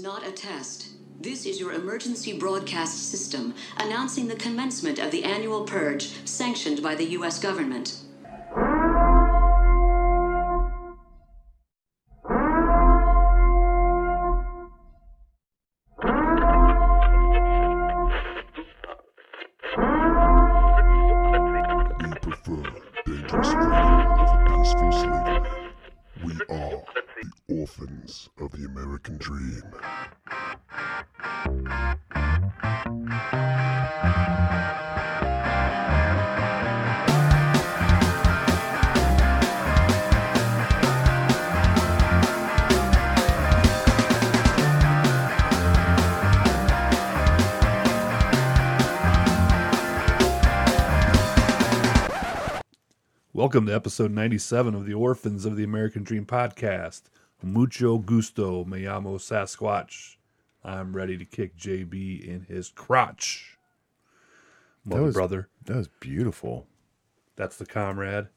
not a test. This is your emergency broadcast system announcing the commencement of the annual purge sanctioned by the U.S. government. Welcome to episode 97 of the Orphans of the American Dream podcast. Mucho gusto, me llamo Sasquatch. I'm ready to kick JB in his crotch. Mother, was- brother. That was beautiful. That's the comrade.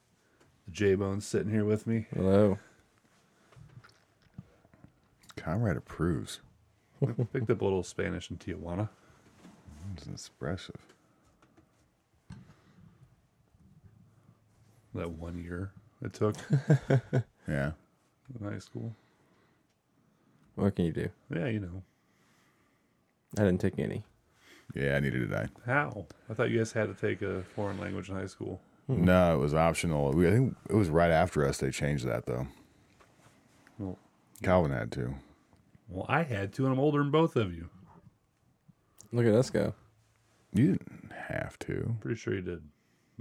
The J Bone's sitting here with me. Hello. Comrade approves. Picked up a little Spanish in Tijuana. It's expressive. That one year it took Yeah. in high school. What can you do? Yeah, you know. I didn't take any. Yeah, I needed to die. How? I thought you guys had to take a foreign language in high school. Hmm. No, it was optional. We, I think it was right after us they changed that though. Well, Calvin had to. well, I had to, and I'm older than both of you. Look at us go. You didn't have to. Pretty sure you did.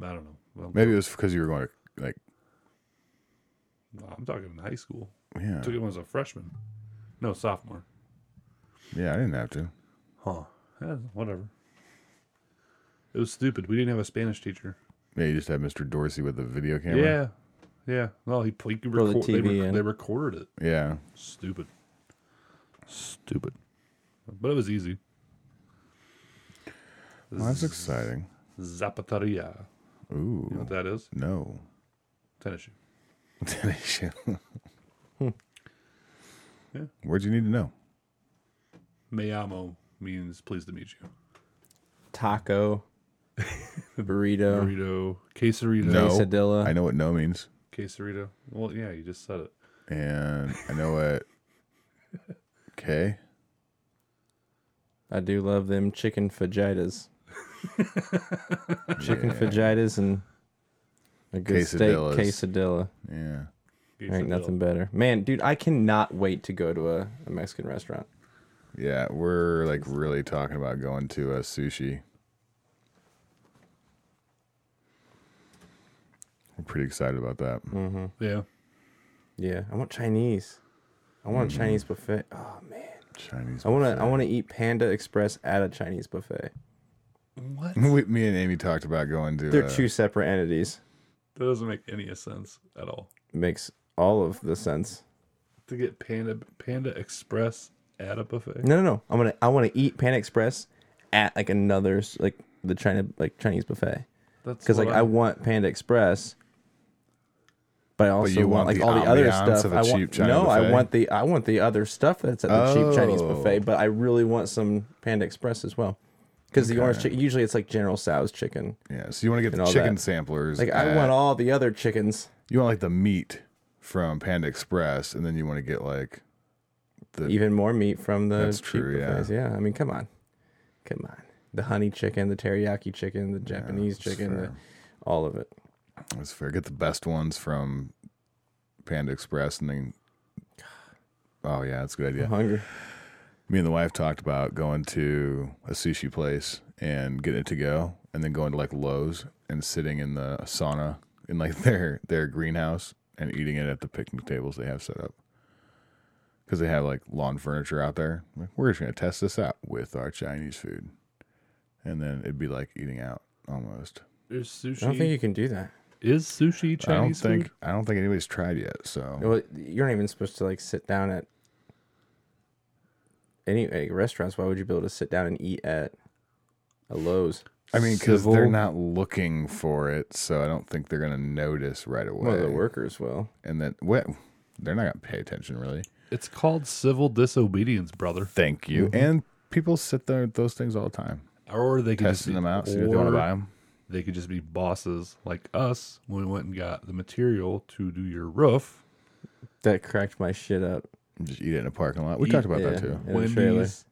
I don't know. Well, Maybe it was because you were going to like I'm talking in high school. yeah. Took it when I was a freshman. No, sophomore. Yeah, I didn't have to. Huh. Yeah, whatever. It was stupid. We didn't have a Spanish teacher. Yeah, you just had Mr. Dorsey with the video camera. Yeah. Yeah. Well, he, he could Throw the record, they, TV rec- in. they recorded it. Yeah. Stupid. Stupid. But it was easy. Well, that's exciting. Zapateria. Ooh. You know what that is? No. Tennis shoe. Tennis shoe. Hmm. Yeah. Where'd you need to know? Me amo means pleased to meet you. Taco. burrito. Burrito. Quesarito. No. Quesadilla. I know what no means. Quesarito. Well, yeah, you just said it. And I know what okay. I do love them chicken fajitas. chicken fajitas and a good steak quesadilla. Yeah. Ain't nothing better. Man, dude, I cannot wait to go to a, a Mexican restaurant. Yeah, we're like really talking about going to a sushi. We're pretty excited about that. Mm-hmm. Yeah. Yeah, I want Chinese. I want a Chinese buffet. Oh man, Chinese. I want to. I want to eat Panda Express at a Chinese buffet. What? We, me and Amy talked about going to. They're uh, two separate entities. That doesn't make any sense at all. Makes all of the sense. To get Panda Panda Express at a buffet. No, no, no. I'm gonna. I want to eat Panda Express at like another like the China like Chinese buffet That's because like what I want Panda Express, but I also you want, want like the all the other stuff. of a I want cheap China no. I want the I want the other stuff that's at the cheap Chinese Oh. buffet, but I really want some Panda Express as well. Because the orange Okay. chicken usually it's like General Tso's chicken. Yeah, so you want to get the chicken that. samplers. Like I want all the other chickens. You want like the meat from Panda Express, and then you want to get like the even more meat from the That's cheap true, yeah. buffets. Yeah. I mean, come on, come on. The honey chicken, the teriyaki chicken, the Japanese that's chicken, the, all of it. That's fair. Get the best ones from Panda Express, and then. Oh yeah, that's a good idea. I'm hungry. Me and the wife talked about going to a sushi place and getting it to go, and then going to like Lowe's and sitting in the sauna in like their their greenhouse and eating it at the picnic tables they have set up. Because they have like lawn furniture out there. Like, we're just gonna test this out with our Chinese food, and then it'd be like eating out almost. There's sushi. I don't think you can do that. Is sushi Chinese I don't think food? I don't think anybody's tried yet. So Well, you're not even supposed to like sit down at any like, restaurants. Why would you be able to sit down and eat at a Lowe's? I mean, because they're not looking for it, so I don't think they're gonna notice right away. Well, the workers will. and then what? They're not gonna pay attention really. It's called civil disobedience, brother. Thank you. Mm-hmm. And people sit there at those things all the time, Or they could just testing be, them out, see if they want to buy them. They could just be bosses like us when we went and got the material to do your roof. That cracked my shit up. Just eat it in a parking lot. We Eat- talked about yeah. that too. In a trailer. Wendy's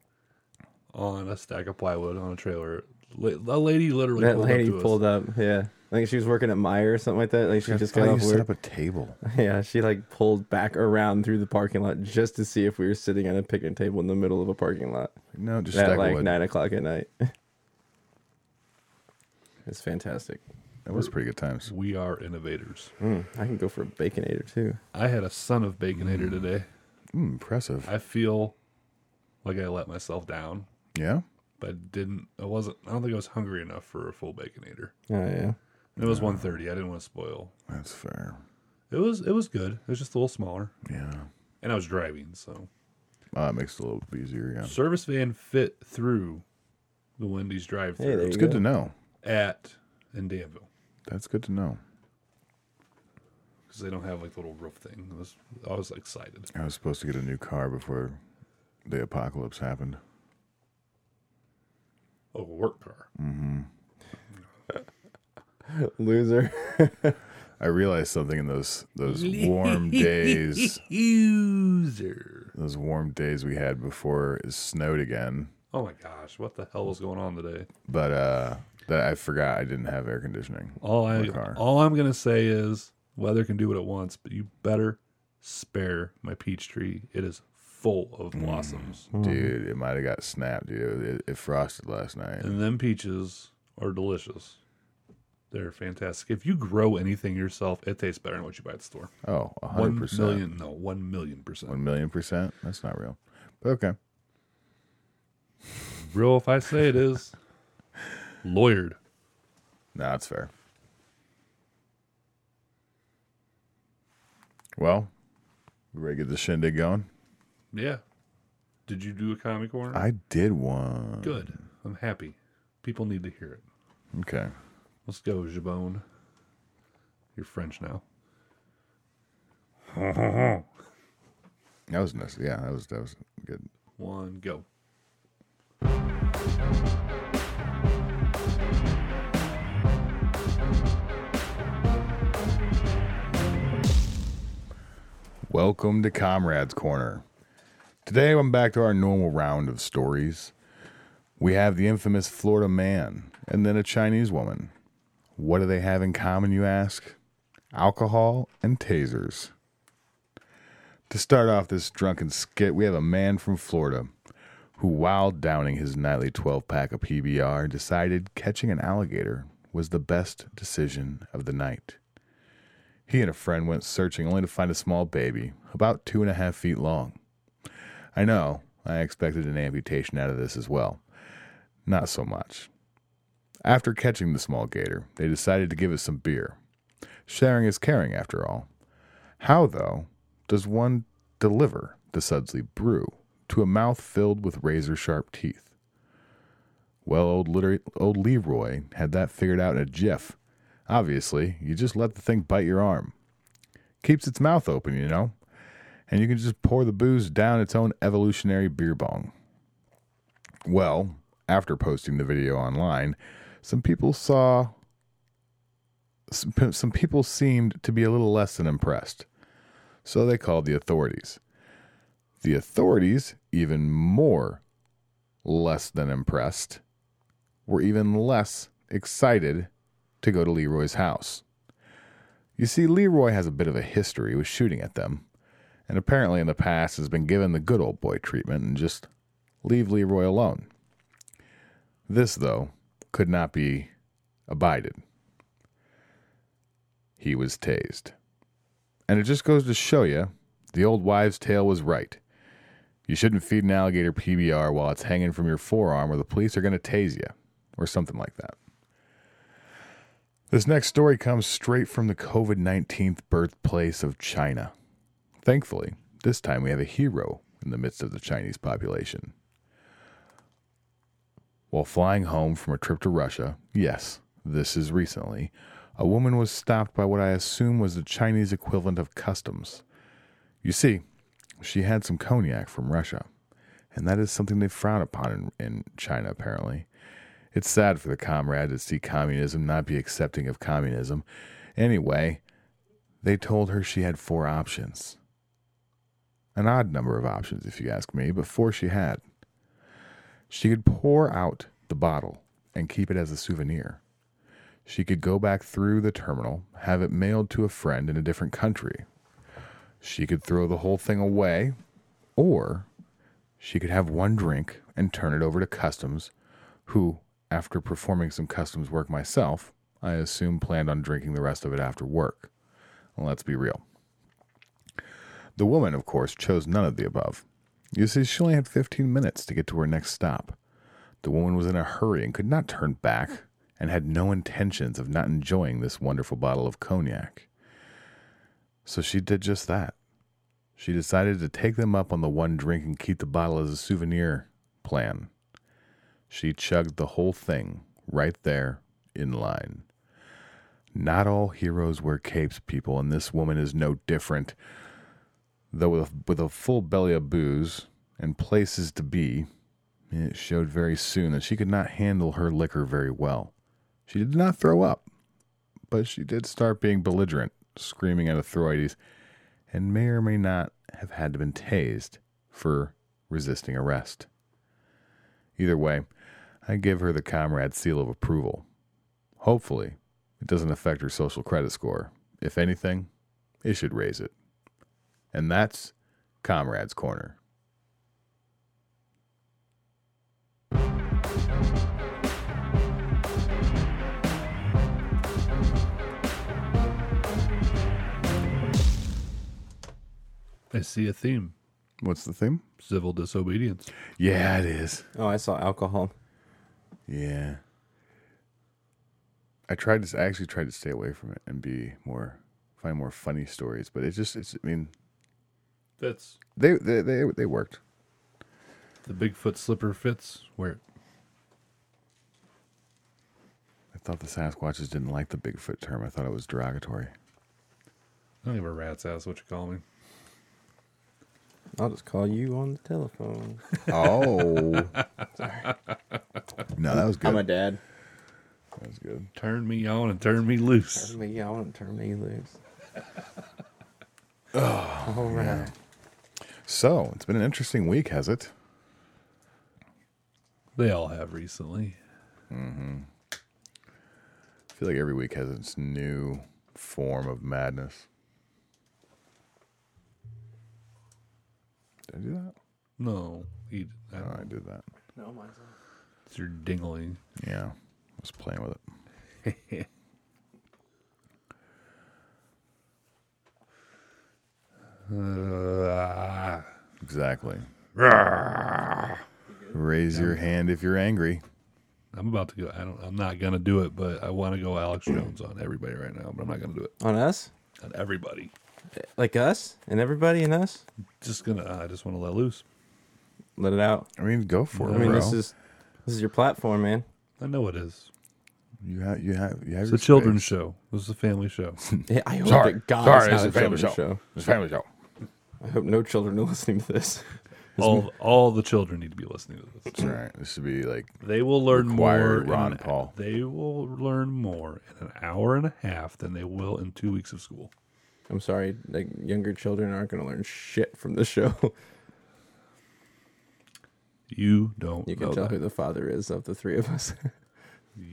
on a stack of plywood on a trailer. La- The lady literally That pulled lady up to pulled us. up. Yeah, I think she was working at Meijer or something like that. Like she just got you off set work. up a table. Yeah, she like pulled back around through the parking lot just to see if we were sitting at a picnic table in the middle of a parking lot No, just at stack of like wood. nine o'clock at night. it's fantastic. That was pretty good times. We are innovators. Mm, I can go for a baconator too. I had a son of baconator today. Mm, impressive. I feel like I let myself down, yeah. but I didn't. I wasn't. I don't think I was hungry enough for a full baconator. Oh yeah. And it was 1.30. I didn't want to spoil. That's fair. It was. It was good. It was just a little smaller, Yeah. and I was driving, so Oh, that makes it a little easier. Yeah. service van fit through the Wendy's drive-through Hey, It's you good to know. at in Danville That's good to know. Because they don't have like the little roof thing. I was, I was excited. I was supposed to get a new car before the apocalypse happened. Oh, a work car. Mm-hmm. Loser. I realized something in those those warm days, User. those warm days we had before it snowed again. Oh my gosh, what the hell was going on today? But uh that I forgot I didn't have air conditioning. All I My car. all I'm gonna say is weather can do what it wants, but you better spare my peach tree. It is full of Mm. blossoms, Dude, it might have got snapped, dude. It, it frosted last night. and them peaches are delicious. They're fantastic. If you grow anything yourself, it tastes better than what you buy at the store. Oh, One hundred percent. million, no, one million percent. One million percent? That's not real. But okay. Real, if I say it is, lawyered. No, that's fair. Well, we ready to get the shindig going? Yeah. Did you do a comic corner? I did one. Good. I'm happy. People need to hear it. Okay. Let's go, Jabone. You're French now. That was nice. Yeah, that was that was good. One, go. Welcome to Comrades Corner. Today I'm back to our normal round of stories. We have the infamous Florida man and then a Chinese woman. What do they have in common, you ask? Alcohol and tasers. To start off this drunken skit, we have a man from Florida who, while downing his nightly 12 pack of PBR, decided catching an alligator was the best decision of the night. He and a friend went searching only to find a small baby, about two and a half feet long. I know, I expected an amputation out of this as well. Not so much. After catching the small gator, they decided to give it some beer. Sharing is caring, after all. How, though, does one deliver the Sudsley brew to a mouth filled with razor sharp teeth? Well, old, liter- old Leroy had that figured out in a jiff. Obviously, you just let the thing bite your arm. Keeps its mouth open, you know, and you can just pour the booze down its own evolutionary beer bong. Well, after posting the video online, some people saw. Some, people seemed to be a little less than impressed, so they called the authorities. The authorities, even more less than impressed, were even less excited to go to Leroy's house. You see, Leroy has a bit of a history with shooting at them, and apparently in the past has been given the good old boy treatment and just leave Leroy alone. This, though, could not be abided. He was tased. And it just goes to show you the old wives' tale was right. You shouldn't feed an alligator PBR while it's hanging from your forearm, or the police are going to tase you, or something like that. This next story comes straight from the COVID 19th birthplace of China. Thankfully, this time we have a hero in the midst of the Chinese population. While flying home from a trip to Russia, yes, this is recently, a woman was stopped by what I assume was the Chinese equivalent of customs. You see, she had some cognac from Russia, and that is something they frown upon in, in China, apparently. It's sad for the comrade to see communism not be accepting of communism. Anyway, they told her she had four options. An odd number of options, if you ask me, but four she had. She could pour out the bottle and keep it as a souvenir. She could go back through the terminal, have it mailed to a friend in a different country. She could throw the whole thing away, or she could have one drink and turn it over to customs, who, after performing some customs work myself, I assume planned on drinking the rest of it after work. Well, let's be real. The woman, of course, chose none of the above. You see, she only had 15 minutes to get to her next stop. The woman was in a hurry and could not turn back, and had no intentions of not enjoying this wonderful bottle of cognac. So she did just that. She decided to take them up on the one drink and keep the bottle as a souvenir plan. She chugged the whole thing right there in line. Not all heroes wear capes, people, and this woman is no different. Though with a, with a full belly of booze and places to be, it showed very soon that she could not handle her liquor very well. She did not throw up, but she did start being belligerent, screaming at authorities, and may or may not have had to been tased for resisting arrest. Either way, I give her the comrade seal of approval. Hopefully, it doesn't affect her social credit score. If anything, it should raise it. And that's Comrade's Corner. I see a theme What's the theme? civil disobedience. Yeah, it is. Oh, I saw alcohol. Yeah. I tried to I actually tried to stay away from it and be more find more funny stories, but it just it's I mean Fits. they they they, they worked. The Bigfoot slipper fits where I thought the Sasquatches didn't like the Bigfoot term. I thought it was derogatory. I don't give a rat's ass what you call me. I'll just call you on the telephone. Oh. no, that was good. I'm a dad. that was good. Turn me on and turn me loose. Turn me on and turn me loose. oh, all right. So, it's been an interesting week, has it? They all have recently. Mm-hmm. I feel like every week has its new form of madness. Did I do that? No, he, I Oh, don't I did that. No, mine's It's your dingling. Yeah, I was playing with it. Uh, Exactly. Raise your hand if you're angry. I'm about to go. I don't. I'm not gonna do it, but I want to go Alex Jones on everybody right now. But I'm not gonna do it on us, on everybody. Like us and everybody and us. Just gonna. I just want to let loose. Let it out. I mean, go for it, I mean, bro. this is this is your platform, man. I know it is. you have you have you have It's a children's space. show. This is a family show. Yeah, I hope Sorry, that God sorry, is it's not a family show. children's It's a family show. I hope no children are listening to this. all all the children need to be listening to this. That's right. This should be like They will learn more. Required in Ron an- Paul. They will learn more in an hour and a half than they will in two weeks of school. I'm sorry, like younger children aren't going to learn shit from this show. You don't. You can know tell that. who the father is of the three of us.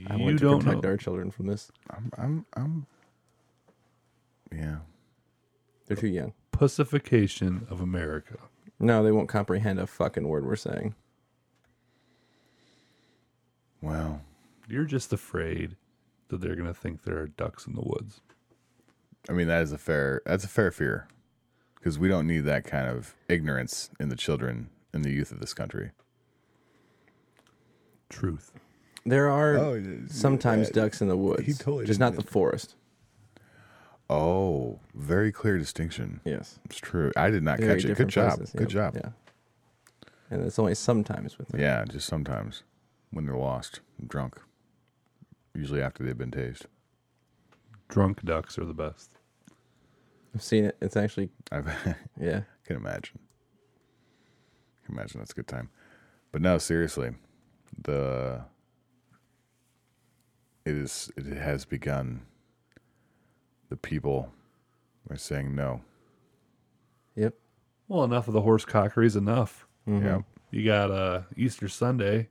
I You want to don't protect know. our children from this. I'm I'm I'm yeah. They're too young. Pacification of America. No, they won't comprehend a fucking word we're saying. Well, You're just afraid that they're gonna think there are ducks in the woods. I mean that is a fair that's a fair fear because we don't need that kind of ignorance in the children and the youth of this country. Truth. There are Oh, sometimes yeah, ducks in the woods. he totally just didn't not the forest. Oh, very clear distinction. Yes. It's true. I did not Very catch it. Good job. places. Good Yep. job. Yeah. And it's only sometimes with them. Yeah, just sometimes when they're lost, and drunk. Usually after they've been tased. Drunk ducks are the best. I've seen it. It's actually I yeah. can imagine. can imagine that's a good time. But no, seriously, the it is it has begun. The people are saying no. Yep. Well, enough of the horse cockery is enough. Yeah. You got uh, Easter Sunday,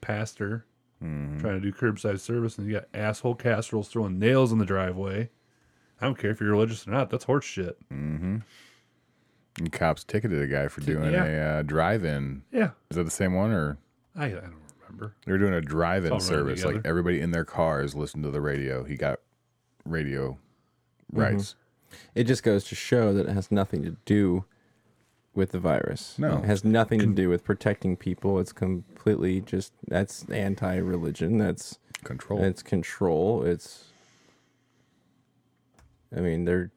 pastor trying to do curbside service, and you got asshole casseroles throwing nails in the driveway. I don't care if you're religious or not. That's horse shit. And cops ticketed a guy for doing Yeah. a uh, drive-in. Yeah, Is that the same one, or I, I don't remember. they were doing a drive-in It's all running service? Like everybody in their cars listened to the radio. He got radio Mm-hmm. rights. It just goes to show that it has nothing to do with the virus. No. It has nothing to do with protecting people. It's completely just that's anti-religion. That's Control. it's control. It's I mean, they're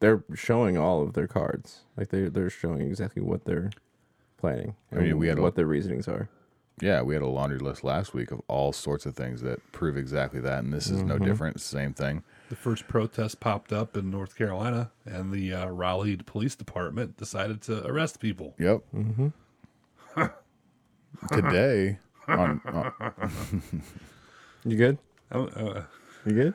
they're showing all of their cards. Like they they're showing exactly what they're planning. I mean, we had a- what their reasonings are. Yeah, we had a laundry list last week of all sorts of things that prove exactly that, and this is Mm-hmm. no different. Same thing. The first protest popped up in North Carolina, and the uh, Raleigh Police Department decided to arrest people. Yep. Mm-hmm. Today, on, on, You good? Uh, uh, You good?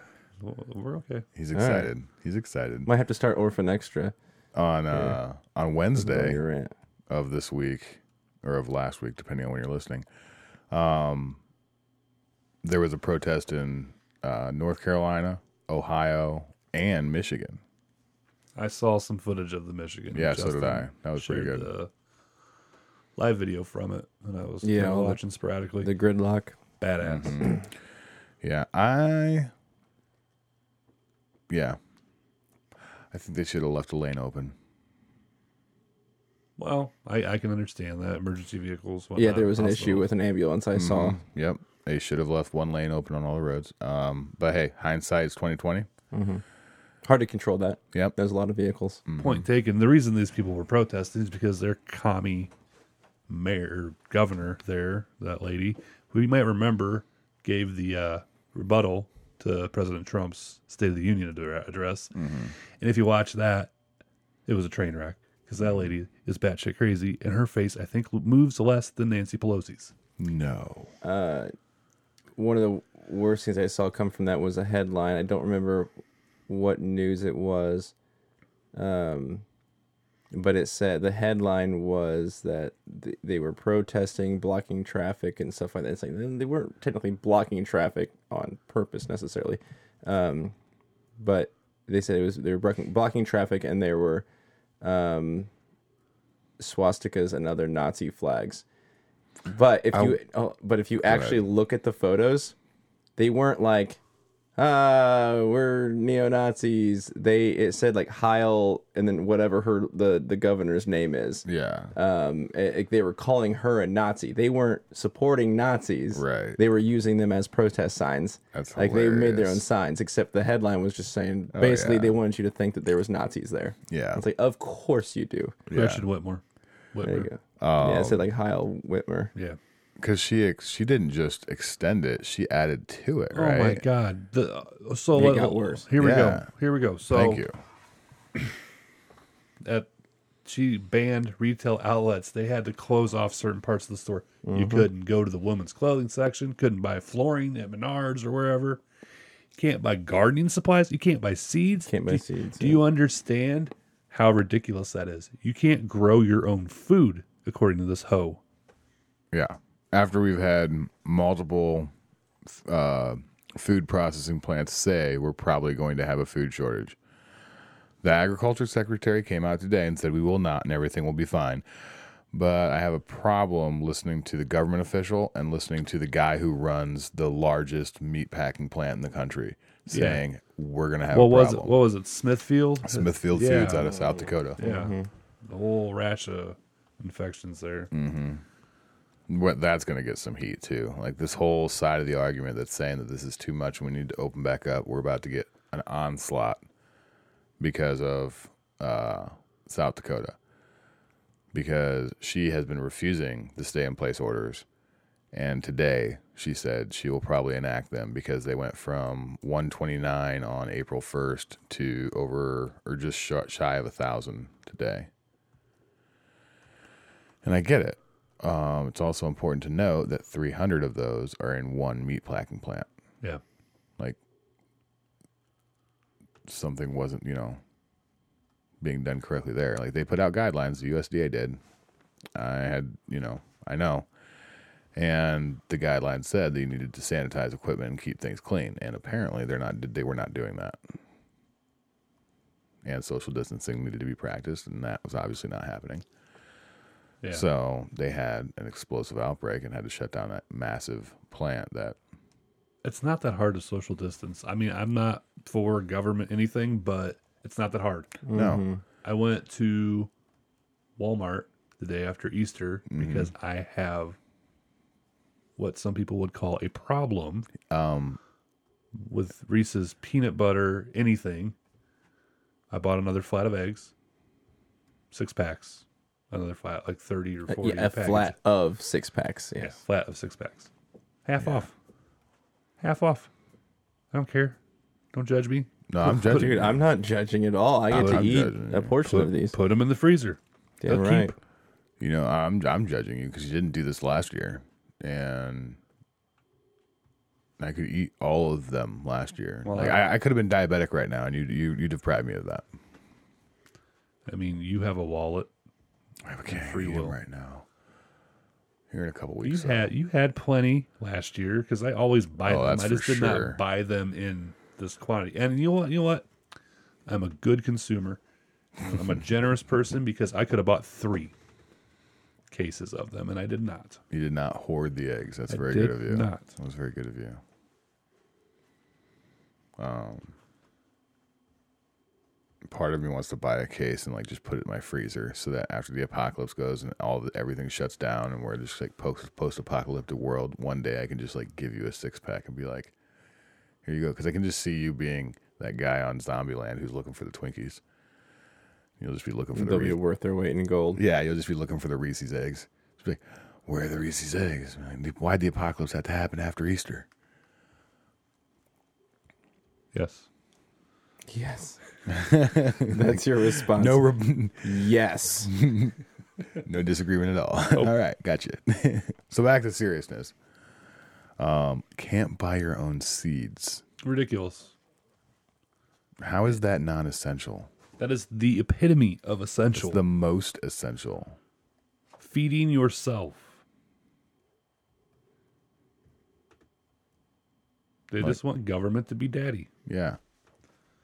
we're okay. he's right. excited. He's excited. Might have to start Orphan Extra. On uh, on on Wednesday your of this week or of last week, depending on when you're listening, um, there was a protest in uh, North Carolina, Ohio, and Michigan. I saw some footage of the Michigan. Yeah, so did I. That was pretty shared good. the live video from it, and I was Yeah, kinda all the- watching sporadically. The gridlock. Badass. Mm-hmm. Yeah, I. Yeah, I think they should have left a lane open. Well, I, I can understand that emergency vehicles. Yeah, there was an issue with an ambulance I saw. Mhm. Yep, they should have left one lane open on all the roads. Um, but hey, hindsight is twenty twenty. Hard to control that. Yep. There's a lot of vehicles. Point taken. The reason these people were protesting is because their commie mayor, governor there, that lady, who you might remember, gave the uh, rebuttal to President Trump's State of the Union addre- address. And if you watch that, it was a train wreck because that lady is batshit crazy, and her face, I think, moves less than Nancy Pelosi's. No. One of the worst things I saw come from that was a headline. I don't remember what news it was. Um, but it said the headline was that th- they were protesting, blocking traffic and stuff like that. It's like they weren't technically blocking traffic on purpose necessarily, um, but they said it was they were blocking, traffic and there were um, swastikas and other Nazi flags. But if you oh, but if you actually look at the photos, they weren't like uh we're neo Nazis. They it said like Heil and then whatever her the the governor's name is. Yeah. Um, it- it- they were calling her a Nazi. They weren't supporting Nazis. Right. They were using them as protest signs. That's like they made their own signs. Except the headline was just saying basically yeah. they wanted you to think that there was Nazis there. Yeah. It's like of course you do. Yeah. Richard Whitmore. There Whitmer. you go. yeah, it said like Heil Whitmer. Yeah. Because she ex- she didn't just extend it; she added to it. Right. Oh my God! The, uh, so It let- got worse. Here we Yeah. go. Here we go. So Thank you. at she banned retail outlets. They had to close off certain parts of the store. You couldn't go to the women's clothing section. Couldn't buy flooring at Menards or wherever. You can't buy gardening supplies. You can't buy seeds. Can't buy do, seeds, Do yeah. you understand how ridiculous that is? You can't grow your own food, according to this hoe. Yeah. After we've had multiple uh, food processing plants say we're probably going to have a food shortage. The agriculture secretary came out today and said we will not and everything will be fine. But I have a problem listening to the government official and listening to the guy who runs the largest meat packing plant in the country saying we're going to have What a was it? What was it? Smithfield. Smithfield Yeah. Foods out of South Dakota. Yeah, the whole rash of infections there. what that's going to get some heat too. Like this whole side of the argument that's saying that this is too much and we need to open back up. We're about to get an onslaught because of uh, South Dakota because she has been refusing the stay in place orders. And today she said she will probably enact them because they went from 129 on April 1st to over or just sh- shy of a thousand today. And I get it. Um, it's also important to note that 300 of those are in one meat packing plant. Yeah. Like something wasn't, you know, being done correctly there. Like they put out guidelines, the USDA did. I had, you know, I know. And the guidelines said that you needed to sanitize equipment and keep things clean. And apparently they're not they were not doing that. And social distancing needed to be practiced, and that was obviously not happening. Yeah. So they had an explosive outbreak and had to shut down that massive plant that it's not that hard to social distance. I mean, I'm not for government anything, but it's not that hard. no. Mm-hmm. I went to Walmart the day after Easter mm-hmm. because I have what some people would call a problem Um with Reese's peanut butter anything. I bought another flat of eggs, six packs, another flat like thirty or Uh, forty. yeah, a package. flat of six packs. yeah, flat of six packs, half off, half off. I don't care. Don't judge me. No, I'm judging. I'm not judging at all. I get to I'm eat judging a portion Put, of these. put them in the freezer. Damn They'll right. keep. You know, I'm I'm judging you because you didn't do this last year, and I could eat all of them last year. Well, like I, I could have been diabetic right now, and you you you'd deprive me of that. I mean, you have a wallet. I have a can't free will. right now. Here in a couple weeks. You had you had plenty last year because I always buy Oh, them. I just did sure. not buy them in this quantity. And you know what? You know what? I'm a good consumer. I'm a generous person because I could have bought three cases of them, and I did not. you did not hoard the eggs. That's I very good of you. not. That was very good of you. Um, part of me wants to buy a case and like just put it in my freezer so that after the apocalypse goes and all the, everything shuts down and we're just like post post apocalyptic world, one day I can just like give you a six pack and be like, here you go, because I can just see you being that guy on Zombieland who's looking for the Twinkies. You'll just be looking for the They'll be Reese- worth their weight in gold. yeah, you'll just be looking for the Reese's eggs. Just be like, where are the Reese's eggs? Why'd the apocalypse have to happen after Easter? Yes. Yes. That's your response. No, re- Yes. no disagreement at all. all right, gotcha. so back to seriousness. Um, can't buy your own seeds. Ridiculous. How is that non-essential? That is the epitome of It's essential. the most essential. Feeding yourself. They Like- just want government to be daddy. Yeah,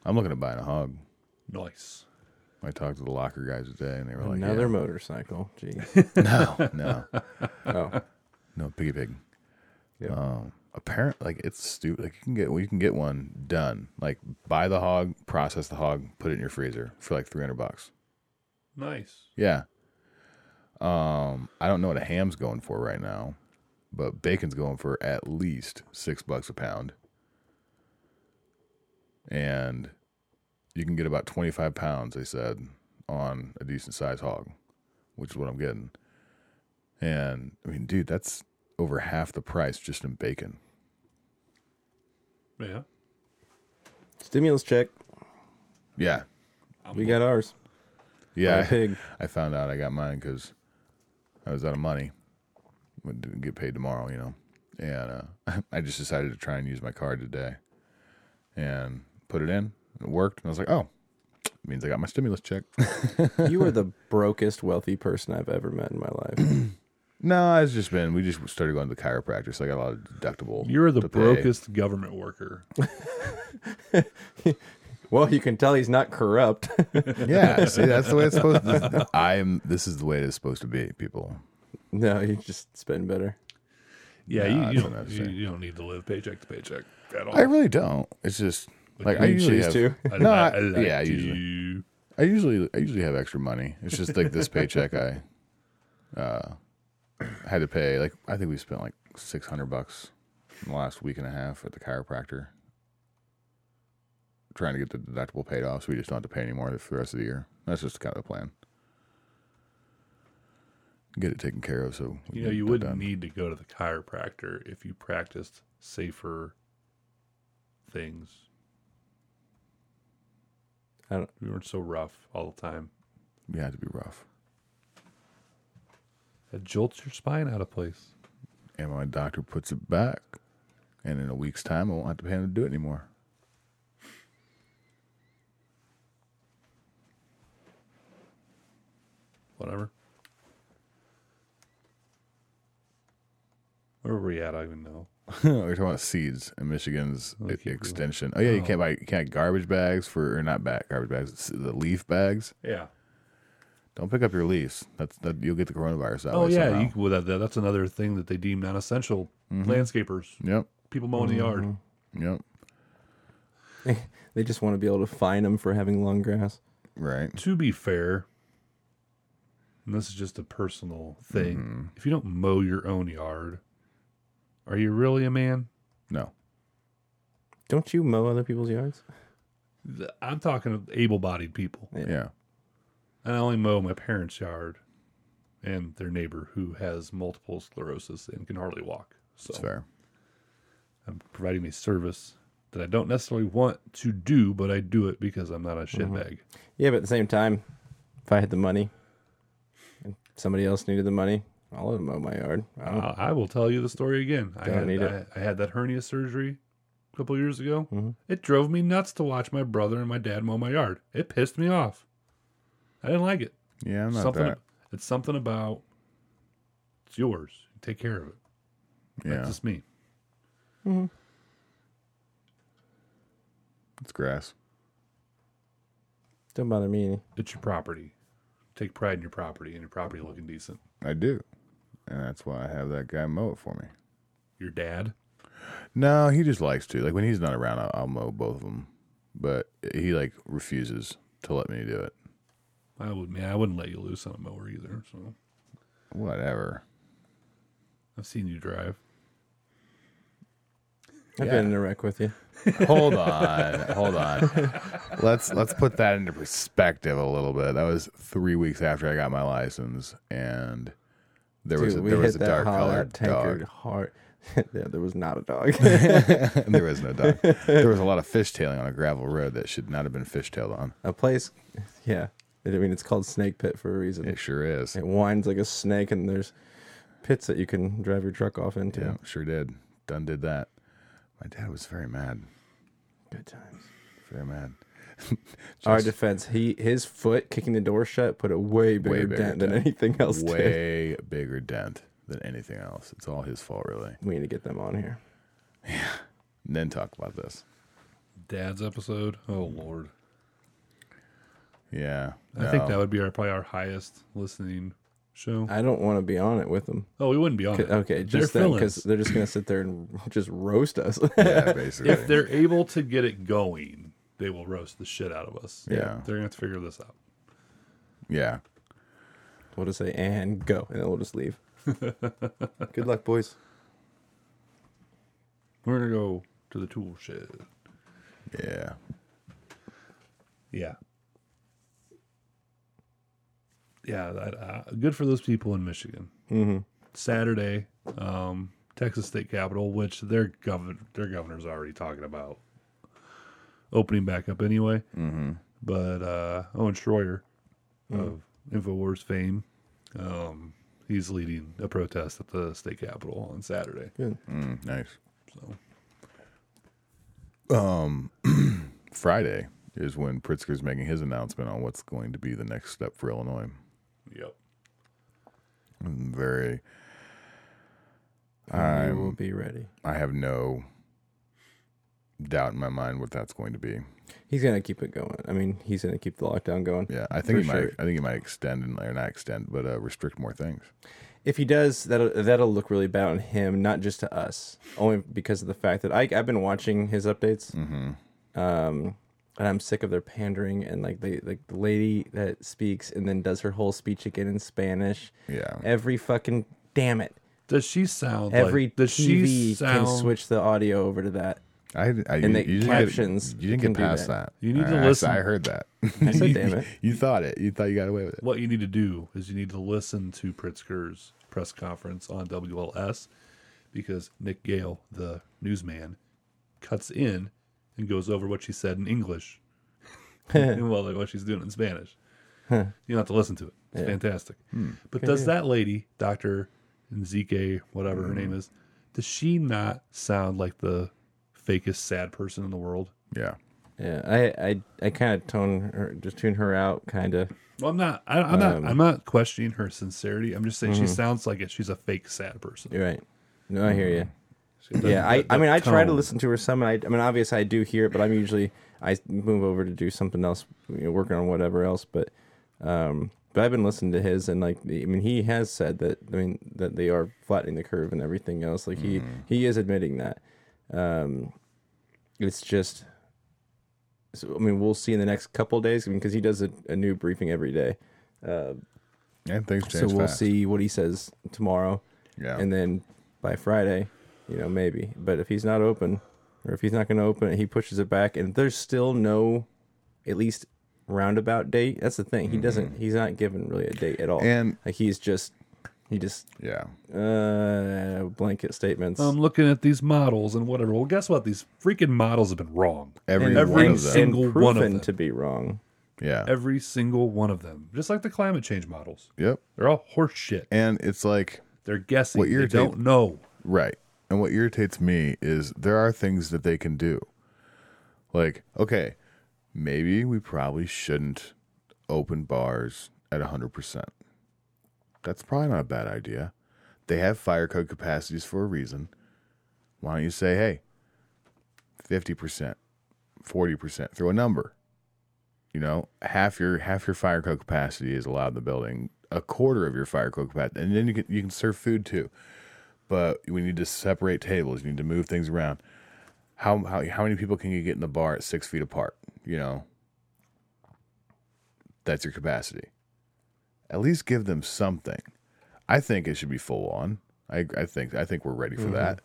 I'm looking at buying a hog. Nice. I talked to the locker guys today, and they were like, Another yeah. motorcycle. Gee. no, no, Oh. no, piggy pig." Yep. Um, apparent like it's stupid. Like you can get well, you can get one done. Like buy the hog, process the hog, put it in your freezer for like three hundred bucks. Nice. Yeah. Um, I don't know what a ham's going for right now, but bacon's going for at least six bucks a pound, and you can get about twenty five pounds. They said on a decent sized hog, which is what I'm getting. And I mean, dude, that's over half the price just in bacon. Yeah. Stimulus check. Yeah, We got ours. yeah. Buy a pig. I found out I got mine because I was out of money. I didn't get paid tomorrow, you know. And uh, I just decided to try and use my card today and put it in. It worked. And I was like, oh, it means I got my stimulus check. You are the brokest wealthy person I've ever met in my life. no, it's just been, we just started going to the chiropractor. So I got a lot of deductible. You're the to pay. brokest government worker. well, you can tell he's not corrupt. Yeah, see, that's the way it's supposed to I am, this is the way it is supposed to be, people. no, you just spend better. Yeah, Nah, you, you, that's what don't, you, saying. you don't need to live paycheck to paycheck at all. I really don't. It's just like I you usually choose have, to. I, No, I, I- I like yeah, to. usually. I usually I usually have extra money. It's just like this paycheck I uh had to pay like I think we spent like six hundred bucks in the last week and a half at the chiropractor. Trying to get the deductible paid off so we just don't have to pay anymore for the rest of the year. That's just kind of the plan. Get it taken care of so we You know, you wouldn't done. need to go to the chiropractor if you practiced safer things. I don't. We weren't so rough all the time. We had to be rough. It jolts your spine out of place. And my doctor puts it back. And in a week's time, I won't have to pay him to do it anymore. Whatever. Where were we at? I don't even know. We're talking about seeds in Michigan's Oh, keep going. extension. Oh yeah, you can't buy you can't garbage bags for or not back garbage bags. it's the leaf bags. Yeah. Don't pick up your lease. That's that you'll get the coronavirus that Oh way yeah. somehow. You, well, that, that, that's another thing that they deem non-essential. Mm-hmm. Landscapers, Yep. people mowing the yard. Yep. They just want to be able to fine them for having long grass. Right. To be fair, and this is just a personal thing. Mm-hmm. If you don't mow your own yard, are you really a man? No. Don't you mow other people's yards? Th- I'm talking of able-bodied people. Yeah. And I only mow my parents' yard and their neighbor who has multiple sclerosis and can hardly walk. So It's fair. I'm providing me service that I don't necessarily want to do, but I do it because I'm not a Mm-hmm. shitbag. Yeah, but at the same time, if I had the money and somebody else needed the money, I'll let them mow my yard. I Uh, I will tell you the story again. I had, need I, it. I had that hernia surgery a couple years ago. Mm-hmm. It drove me nuts to watch my brother and my dad mow my yard. It pissed me off. I didn't like it. Yeah, I'm not something. that. It's something about it's yours. Take care of it. Yeah. That's just me. Mm-hmm. It's grass. don't bother me any. It's your property. Take pride in your property and your property looking decent. I do. And that's why I have that guy mow it for me. Your dad. No, he just likes to. Like when he's not around, I'll, I'll mow both of them. But he like refuses to let me do it. I would man, I wouldn't let you loose on a mower either. So Whatever. I've seen you drive. I've Yeah. been in a wreck with you. hold on, hold on. Let's let's put that into perspective a little bit. That was three weeks after I got my license, and there was a, we there was a that dark colored tanker dog. hard. yeah, there was not a dog. there was no dog. There was a lot of fishtailing on a gravel road that should not have been fishtailed on. a place, yeah. I mean, it's called Snake Pit for a reason. It sure is. It winds like a snake, and there's pits that you can drive your truck off into. Yeah, sure did. Done did that. My dad was very mad. Good times. Very mad. Our defense, he his foot kicking the door shut put a way bigger, way bigger dent than anything else did. way bigger dent than anything else. It's all his fault, really. We need to get them on here. And then talk about this. Dad's episode. Oh Lord. Yeah. I think that um, would be our probably our highest listening show. I don't want to be on it with them. Oh, we wouldn't be on it. Okay, just them because villains. they're just gonna sit there and just roast us. yeah, basically. if they're able to get it going, they will roast the shit out of us. Yeah. They're gonna have to figure this out. yeah. we'll just say and go, and then we'll just leave. Good luck, boys. We're gonna go to the tool shed. Yeah. Yeah. Yeah, that, uh, good for those people in Michigan. Mm-hmm. Saturday, um, Texas State Capitol, which their governor their governor's already talking about opening back up anyway. Mm-hmm. But uh, Owen Schroyer of Infowars fame, um, he's leading a protest at the state capitol on Saturday. Good. Mm, nice. So Friday is when Pritzker's making his announcement on what's going to be the next step for Illinois. Yep. I'm very. we will be ready. I have no doubt in my mind what that's going to be. He's gonna keep it going. I mean, he's gonna keep the lockdown going. Yeah, I think For he might. I think he might extend and or not extend, but uh, restrict more things. If he does, that'll that'll look really bad on him, not just to us. Only because of the fact that I I've been watching his updates, Mm-hmm. um, and I'm sick of their pandering and like they like the lady that speaks and then does her whole speech again in Spanish. Yeah. Every fucking damn it. Does she sound Every like does TV she sound can switch the audio over to that. I, I And you, the you didn't captions Get, you didn't get past that. that. You need to I- I- listen. I heard that. I said, damn it. You thought it. You thought you got away with it. what you need to do is you need to listen to Pritzker's press conference on WLS because Nick Gale, the newsman, cuts in and goes over what she said in English and well, like what she's doing in Spanish. You don't have to listen to it. It's fantastic. Hmm. But does that lady, Doctor Ezike, whatever her name hmm. is, does she not sound like the fakest sad person in the world? Yeah. Yeah, I I, I kind of tone her, just tune her out, kind of. Well, I'm not. I, I'm not. Um, I'm not questioning her sincerity. I'm just saying she mm-hmm. sounds like it. She's a fake sad person. You're right. No, I hear mm-hmm. you. Yeah, I, I mean, I try to listen to her some. And I, I mean, obviously, I do hear it, but I'm usually I move over to do something else, you know, working on whatever else. But, um, but I've been listening to his, and like, I mean, he has said that. I mean, that they are flattening the curve and everything else. Like he he is admitting that. Um, it's just. So, I mean, we'll see in the next couple days. I mean, because he does a, a new briefing every day. And things change. So we'll fast. see what he says tomorrow. Yeah. And then by Friday, you know, maybe. But if he's not open, or if he's not going to open it, he pushes it back, and there's still no, at least roundabout date. That's the thing. He doesn't. He's not given really a date at all. Mm-hmm. And- like he's just, he just yeah. uh blanket statements. I'm looking at these models and whatever. Well, guess what? These freaking models have been wrong. Every, and, every one and- of them. single one of them. to be wrong. yeah. Every single one of them, just like the climate change models, yep. they're all horseshit. And it's like They're guessing. What they irritate- don't know. Right. And what irritates me is there are things that they can do. Like, okay, maybe we probably shouldn't open bars at 100%. That's probably not a bad idea. They have fire code capacities for a reason. Why don't you say, hey, 50%, 40%, throw a number. You know, half your half your fire code capacity is allowed in the building, a quarter of your fire code capacity, and then you can you can serve food too but we need to separate tables. You need to move things around. How how how many people can you get in the bar at six feet apart? You know, that's your capacity. At least give them something. I think it should be full on. I I think I think we're ready for that.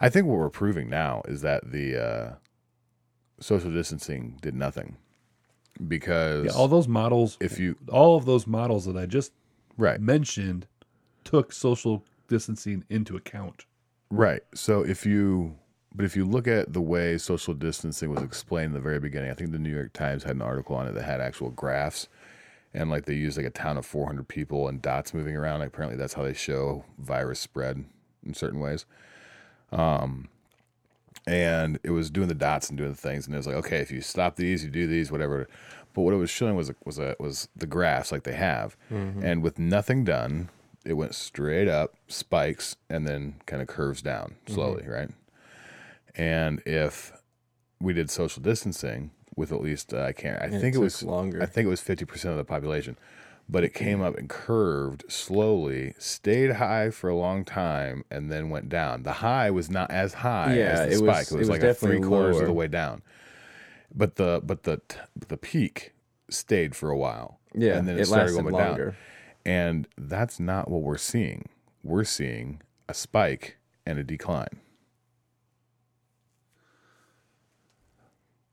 I think what we're proving now is that the uh, social distancing did nothing because Yeah, all those models. if you all of those models that I just right mentioned took social distancing into account. Right. So if you, but if you look at the way social distancing was explained in the very beginning, I think the New York Times had an article on it that had actual graphs, and like they used like a town of 400 people and dots moving around. Apparently, that's how they show virus spread in certain ways. Um, and it was doing the dots and doing the things, and it was like, okay, if you stop these, you do these, whatever. But what it was showing was was a, was the graphs like they have, and with nothing done, it went straight up, spikes, and then kind of curves down slowly, right? And if we did social distancing with at least uh, I can't, I it think it took was longer. I think it was fifty percent of the population, but it came up and curved slowly, stayed high for a long time, and then went down. The high was not as high Yeah, as the it was- It was, it was like a three quarters of lower. the way down. But the but the the peak stayed for a while. Yeah, and then it, it started lasted going longer. down. And that's not what we're seeing. We're seeing a spike and a decline.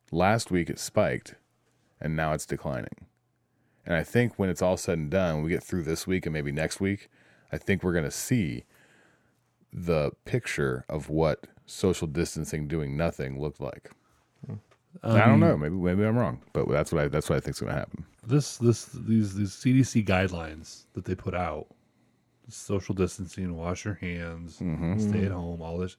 Last week it spiked and now it's declining. And I think when it's all said and done, when we get through this week and maybe next week, I think we're going to see the picture of what social distancing doing nothing looked like. Hmm. I don't um, know. Maybe maybe I'm wrong, but that's what I that's what I think's going to happen. This this these these CDC guidelines that they put out, social distancing, wash your hands, Mm-hmm. stay at home, all this.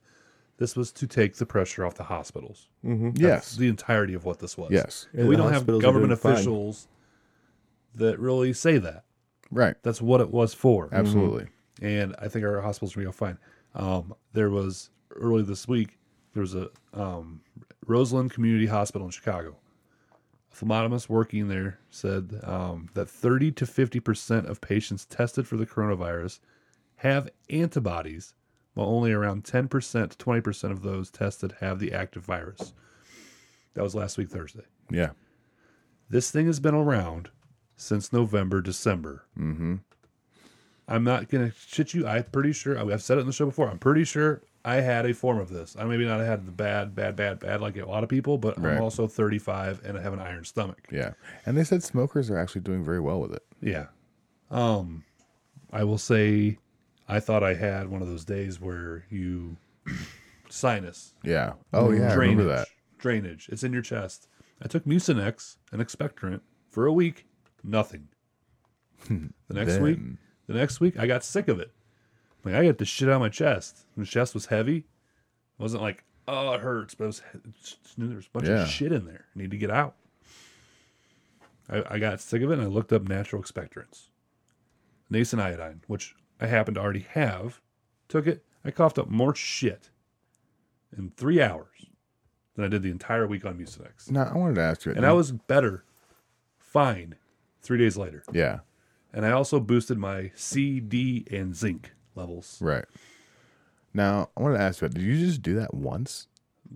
This was to take the pressure off the hospitals. Yes. The entirety of what this was. Yes. And we don't have government doing fine. officials that really say that. Right. That's what it was for. Absolutely. and I think our hospitals are going to go fine. Um, there was early this week. There was a um, Roseland Community Hospital in Chicago. Phlebotomist working there said um, that 30 to 50 percent of patients tested for the coronavirus have antibodies, while only around 10 percent to 20 percent of those tested have the active virus. That was last week Thursday. Yeah. This thing has been around since November, December. Mm-hmm. I'm not gonna shit you. I'm pretty sure. I've said it in the show before. I'm pretty sure I had a form of this. I maybe not had the bad, bad, bad, bad like a lot of people, but Right. I'm also 35 and I have an iron stomach. Yeah. And they said smokers are actually doing very well with it. Yeah. Um, I will say, I thought I had one of those days where you sinus Yeah. Oh yeah, drainage, remember that. drainage. It's in your chest. I took Mucinex and expectorant for a week. Nothing. the next week, the next week, I got sick of it. Like I got the shit on my chest. My chest was heavy. It wasn't like oh it hurts, but it was just knew there was a bunch Yeah. of shit in there. I need to get out. I, I got sick of it and I looked up natural expectorants. Nascent iodine, which I happen to already have, took it. I coughed up more shit in three hours than I did the entire week on Mucinex. No, I wanted to ask you. And I was better, fine, three days later. yeah, And I also boosted my C, D, and zinc levels. right. Now I wanted to ask you. Did you just do that once?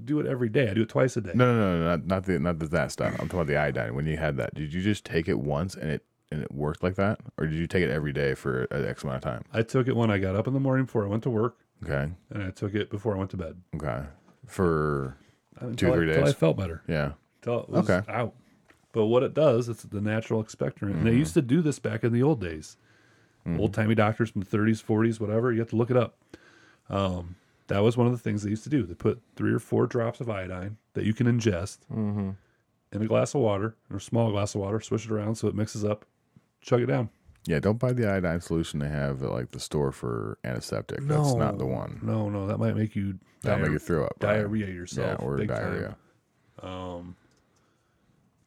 Do it every day. I do it twice a day. No, no, no, no not, not the not the, that stuff. I'm talking about the iodine. When you had that, did you just take it once and it and it worked like that, or did you take it every day for an X amount of time? I took it when I got up in the morning before I went to work, Okay, and I took it before I went to bed. okay, for two or three I, Until I felt better. yeah, Until it was Okay. out. But what it does, it's the natural expectorant. And they mm-hmm. used to do this back in the old days. Mm-hmm. Old timey doctors from the 30s, 40s, whatever. You have to look it up. Um, that was one of the things they used to do. They put three or four drops of iodine that you can ingest mm-hmm. in a glass of water, or a small glass of water, switch it around so it mixes up, chug it down. yeah. Don't buy the iodine solution they have at like the store for antiseptic. That's not the one. No, no, that might make you That'll make you throw up. right? diarrhea yourself. Yeah, or big time. diarrhea. Um,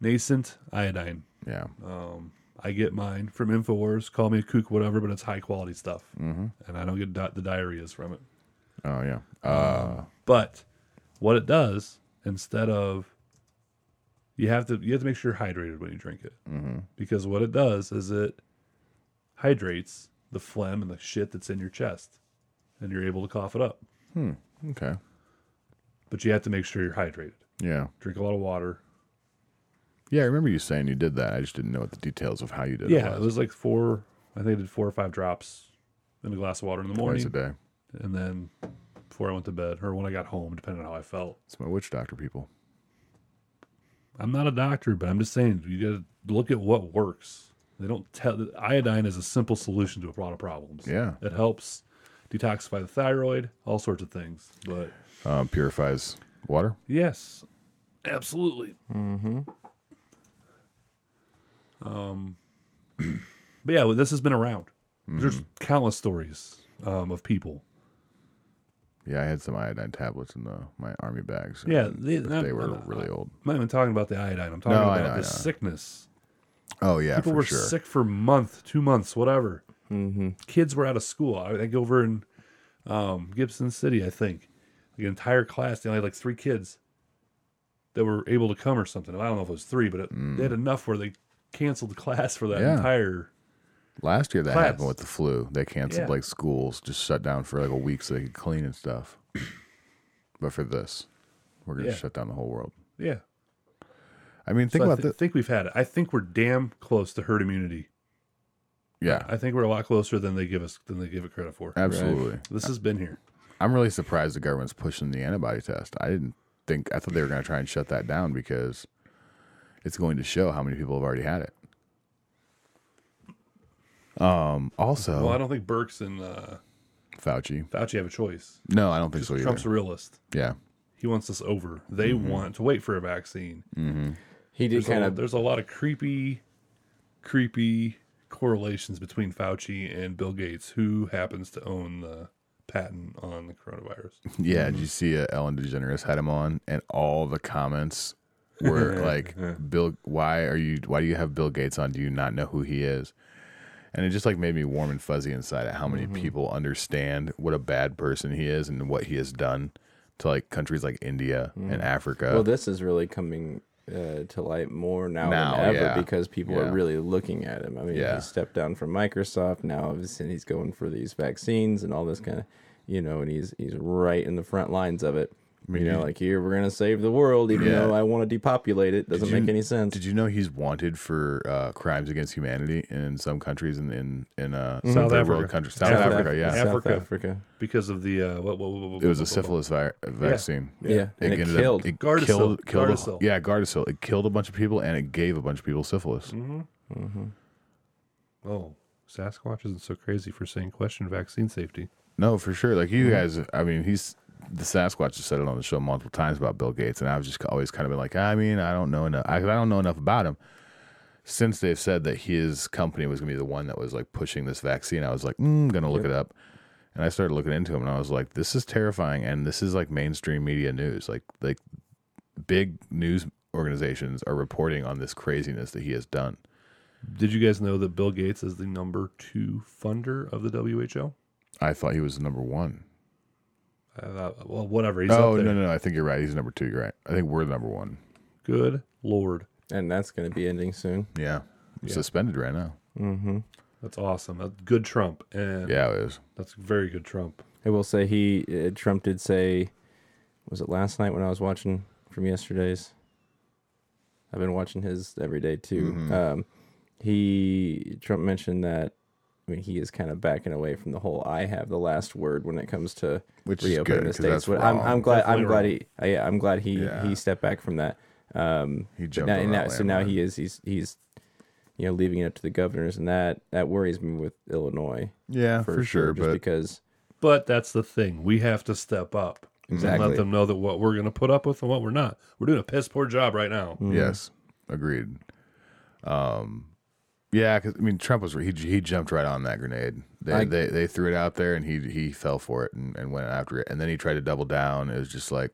nascent iodine. Yeah, um, I get mine from Infowars. Call me a kook, whatever, but it's high quality stuff, mm-hmm. and I don't get di- the diarrheas from it. Oh yeah. Uh, But what it does, instead of you have to you have to make sure you're hydrated when you drink it, mm-hmm. because what it does is it hydrates the phlegm and the shit that's in your chest, and you're able to cough it up. okay. But you have to make sure you're hydrated. Yeah. Drink a lot of water. Yeah, I remember you saying you did that. I just didn't know what the details of how you did it. Yeah, it was. like four. I think I did four or five drops in a glass of water in the morning, Twice a day. and then before I went to bed, or when I got home, depending on how I felt. It's my witch doctor people. I'm not a doctor, but I'm just saying you got to look at what works. They don't tell iodine is a simple solution to a lot of problems. Yeah. it helps detoxify the thyroid, all sorts of things. But Um, purifies water. yes, absolutely. Mm-hmm. Um, but yeah, this has been around. There's countless stories um, of people. Yeah, I had some iodine tablets in the my army bags. Yeah, they- but not- they were uh, really old. I'm not even talking about the iodine. I'm talking No, about know, the sickness. Oh yeah, People were sure. sick for month, two months, whatever. Mm-hmm. Kids were out of school. I think over in um, Gibson City, I think the entire class they only had like three kids that were able to come or something. I don't know if it was three, but it, they had enough where they canceled the class for that. Yeah. entire. Last year that class. happened with the flu. They canceled Yeah. like schools, just shut down for like a week so they could clean and stuff. but for this, we're gonna Yeah. shut down the whole world. Yeah, I mean, think So I about thi- this. think we've had it. I think we're damn close to herd immunity. Yeah, I think we're a lot closer than they give us than they give it credit for. absolutely. This has been here. I'm really surprised the government's pushing the antibody test. I didn't think I thought they were going to try and shut that down because it's going to show how many people have already had it. Um. Also, Well, I don't think Birx and uh, Fauci. Fauci have a choice. No, I don't think so either. Trump's a realist. yeah. He wants this over. They Mm-hmm. want to wait for a vaccine. He did There's, kind a, of there's a lot of creepy, creepy correlations between Fauci and Bill Gates, who happens to own the patent on the coronavirus. Yeah. Did you see uh, Ellen DeGeneres had him on, and all the comments were like, "Bill, why are you? Why do you have Bill Gates on? Do you not know who he is?" And it just like made me warm and fuzzy inside at how many people understand what a bad person he is and what he has done to like countries like India and Africa. well, this is really coming uh, to light more now, Now, than ever yeah. because people Yeah. are really looking at him. I mean, Yeah. he stepped down from Microsoft. Now, obviously, he's going for these vaccines and all this kind of, you know, and he's he's right in the front lines of it. You know, like here we're gonna save the world, even Yeah. though I want to depopulate it. Doesn't you- make any sense. Did you know he's wanted for uh, crimes against humanity in some countries in in, in uh, South third Africa. world countries? South South Africa, Af- yeah. South Africa. Africa. Because of the uh, what, what, what, what, It was a what- syphilis vi- vaccine. Yeah, and it ended up- killed. it Gardasil. killed, killed a- yeah, Gardasil. It killed a bunch of people and it gave a bunch of people syphilis. Oh, Sasquatch isn't so crazy for saying question vaccine safety. No, for sure. Like you guys, I mean, he's the Sasquatch has said it on the show multiple times about Bill Gates, and I've just always kind of been like, I mean, I don't know enough. I, I don't know enough about him. since they've said that his company was going to be the one that was like pushing this vaccine, I was like, mm, I'm going to look it up. And I started looking into him and I was like, this is terrifying. And this is like mainstream media news. Like, like big news organizations are reporting on this craziness that he has done. Did you guys know that Bill Gates is the number two funder of the WHO? I thought he was number one. I thought, well, whatever. He's oh, up there. no, no, no. I think you're right. He's number two. You're right. I think we're number one. Good lord, And that's going to be ending soon. Yeah. Suspended right now. that's awesome. That's good Trump, and Yeah, it is. that's very good Trump. I will say he uh, Trump did say, was it last night when I was watching from yesterday's? I've been watching his every day too. Um, he Trump mentioned that. I mean, he is kind of backing away from the whole "I have the last word" when it comes to Which is reopening good, the 'cause states. that's But I'm. I'm glad. Definitely I'm glad wrong. he. uh, yeah, I'm glad he Yeah. he stepped back from that. Um, He jumped now, on and that now, so now he is. He's he's, you know, leaving it up to the governors, and that that worries me with Illinois Yeah, for, sure. just But because But that's the thing. We have to step up and let them know that what we're going to put up with and what we're not. We're doing a piss poor job right now. yes, agreed. Um, yeah, because I mean, Trump was he he jumped right on that grenade. They I- they, they threw it out there, and he he fell for it and, and went after it. And then he tried to double down. It was just like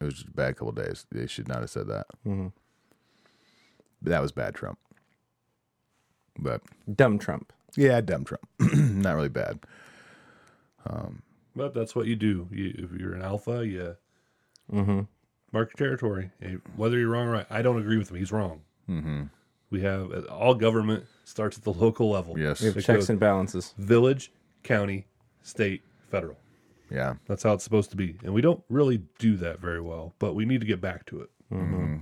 it was just a bad couple days. They should not have said that. Mhm. That was bad, Trump. But dumb Trump. yeah, dumb Trump. not really bad. But that's what you do. You, if you're an alpha, you Mm-hmm. mark your territory. Whether you're wrong or right, I don't agree with him. He's wrong. Mm-hmm. We have uh, all government starts at the local level. Yes. We have It checks goes and balances. village, county, state, federal. Yeah. That's how it's supposed to be. And we don't really do that very well, but we need to get back to it. Mm-hmm.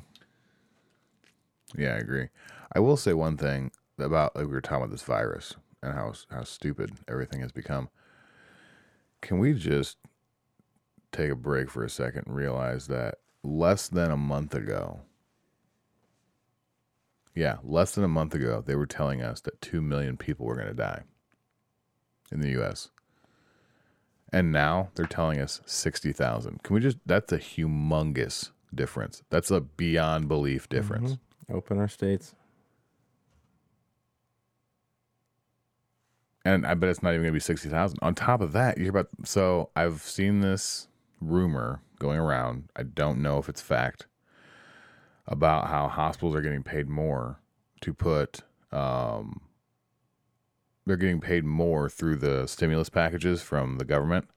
Yeah, I agree. I will say one thing about like we were talking about this virus and how how stupid everything has become. Can we just take a break for a second and realize that less than a month ago, yeah, less than a month ago, they were telling us that 2 million people were going to die in the US. And now they're telling us 60,000. Can we just, that's a humongous difference. That's a beyond belief difference. Mm-hmm. Open our states. and I bet it's not even going to be sixty thousand. On top of that, you're about. So I've seen this rumor going around. I don't know if it's fact about how hospitals are getting paid more to put. Um, they're getting paid more through the stimulus packages from the government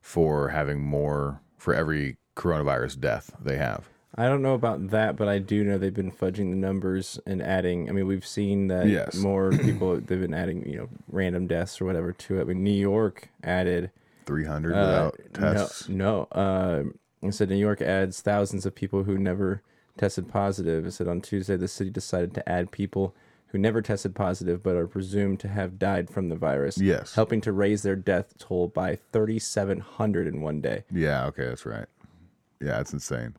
for having more for every coronavirus death they have. I don't know about that, but I do know they've been fudging the numbers and adding. I mean, we've seen that Yes. more people they've been adding, you know, random deaths or whatever to it. I mean, New York added Three hundred uh, without tests. No, no. Uh, said New York adds thousands of people who never tested positive. It said on Tuesday the city decided to add people who never tested positive but are presumed to have died from the virus. Yes. helping to raise their death toll by 3,700 in one day. Yeah, okay, that's right. Yeah, it's insane.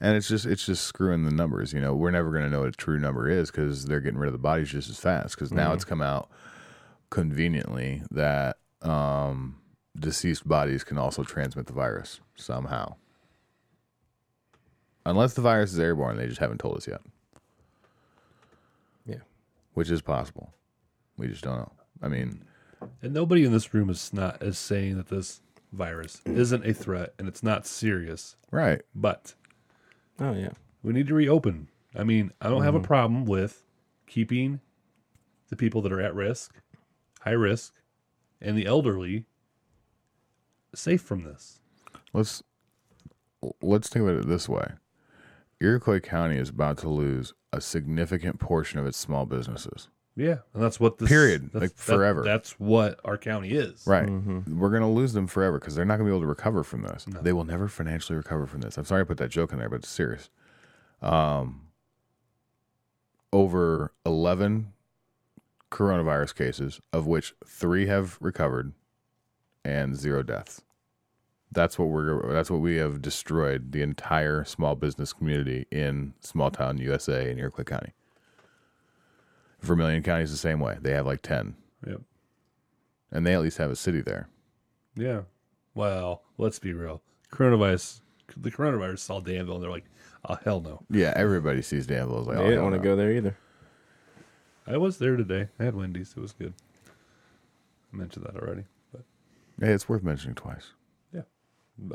And it's just it's just screwing the numbers. You know, we're never going to know what a true number is because they're getting rid of the bodies just as fast. Because now it's come out conveniently that um, deceased bodies can also transmit the virus somehow. Unless the virus is airborne, they just haven't told us yet, Yeah. which is possible. We just don't know. I mean, And nobody in this room is not is saying that this virus isn't a threat and it's not serious. right? But Oh yeah. we need to reopen. I mean, I don't have a mm-hmm. problem with keeping the people that are at risk, high risk, and the elderly safe from this. Let's let's think about it this way. Iroquois County is about to lose a significant portion of its small businesses. Yeah, and that's what this Period. that's- Like, that- forever. that's what our county is. Right. We're going to lose them forever because they're not going to be able to recover from this. They will never financially recover from this. I'm sorry I put that joke in there, but it's serious. Um, over 11 coronavirus cases, of which three have recovered and zero deaths. That's what we're. That's what we have destroyed the entire small business community in small town USA in Iroquois County. Vermilion County is the same way. They have like ten, Yep. and they at least have a city there. Yeah. Well, let's be real. Coronavirus. The coronavirus saw Danville, and they're like, "Oh hell no." Yeah, everybody sees Danville as like, They oh, didn't want to no. go there either. I was there today. I had Wendy's. It was good. I mentioned that already, but Hey, it's worth mentioning twice.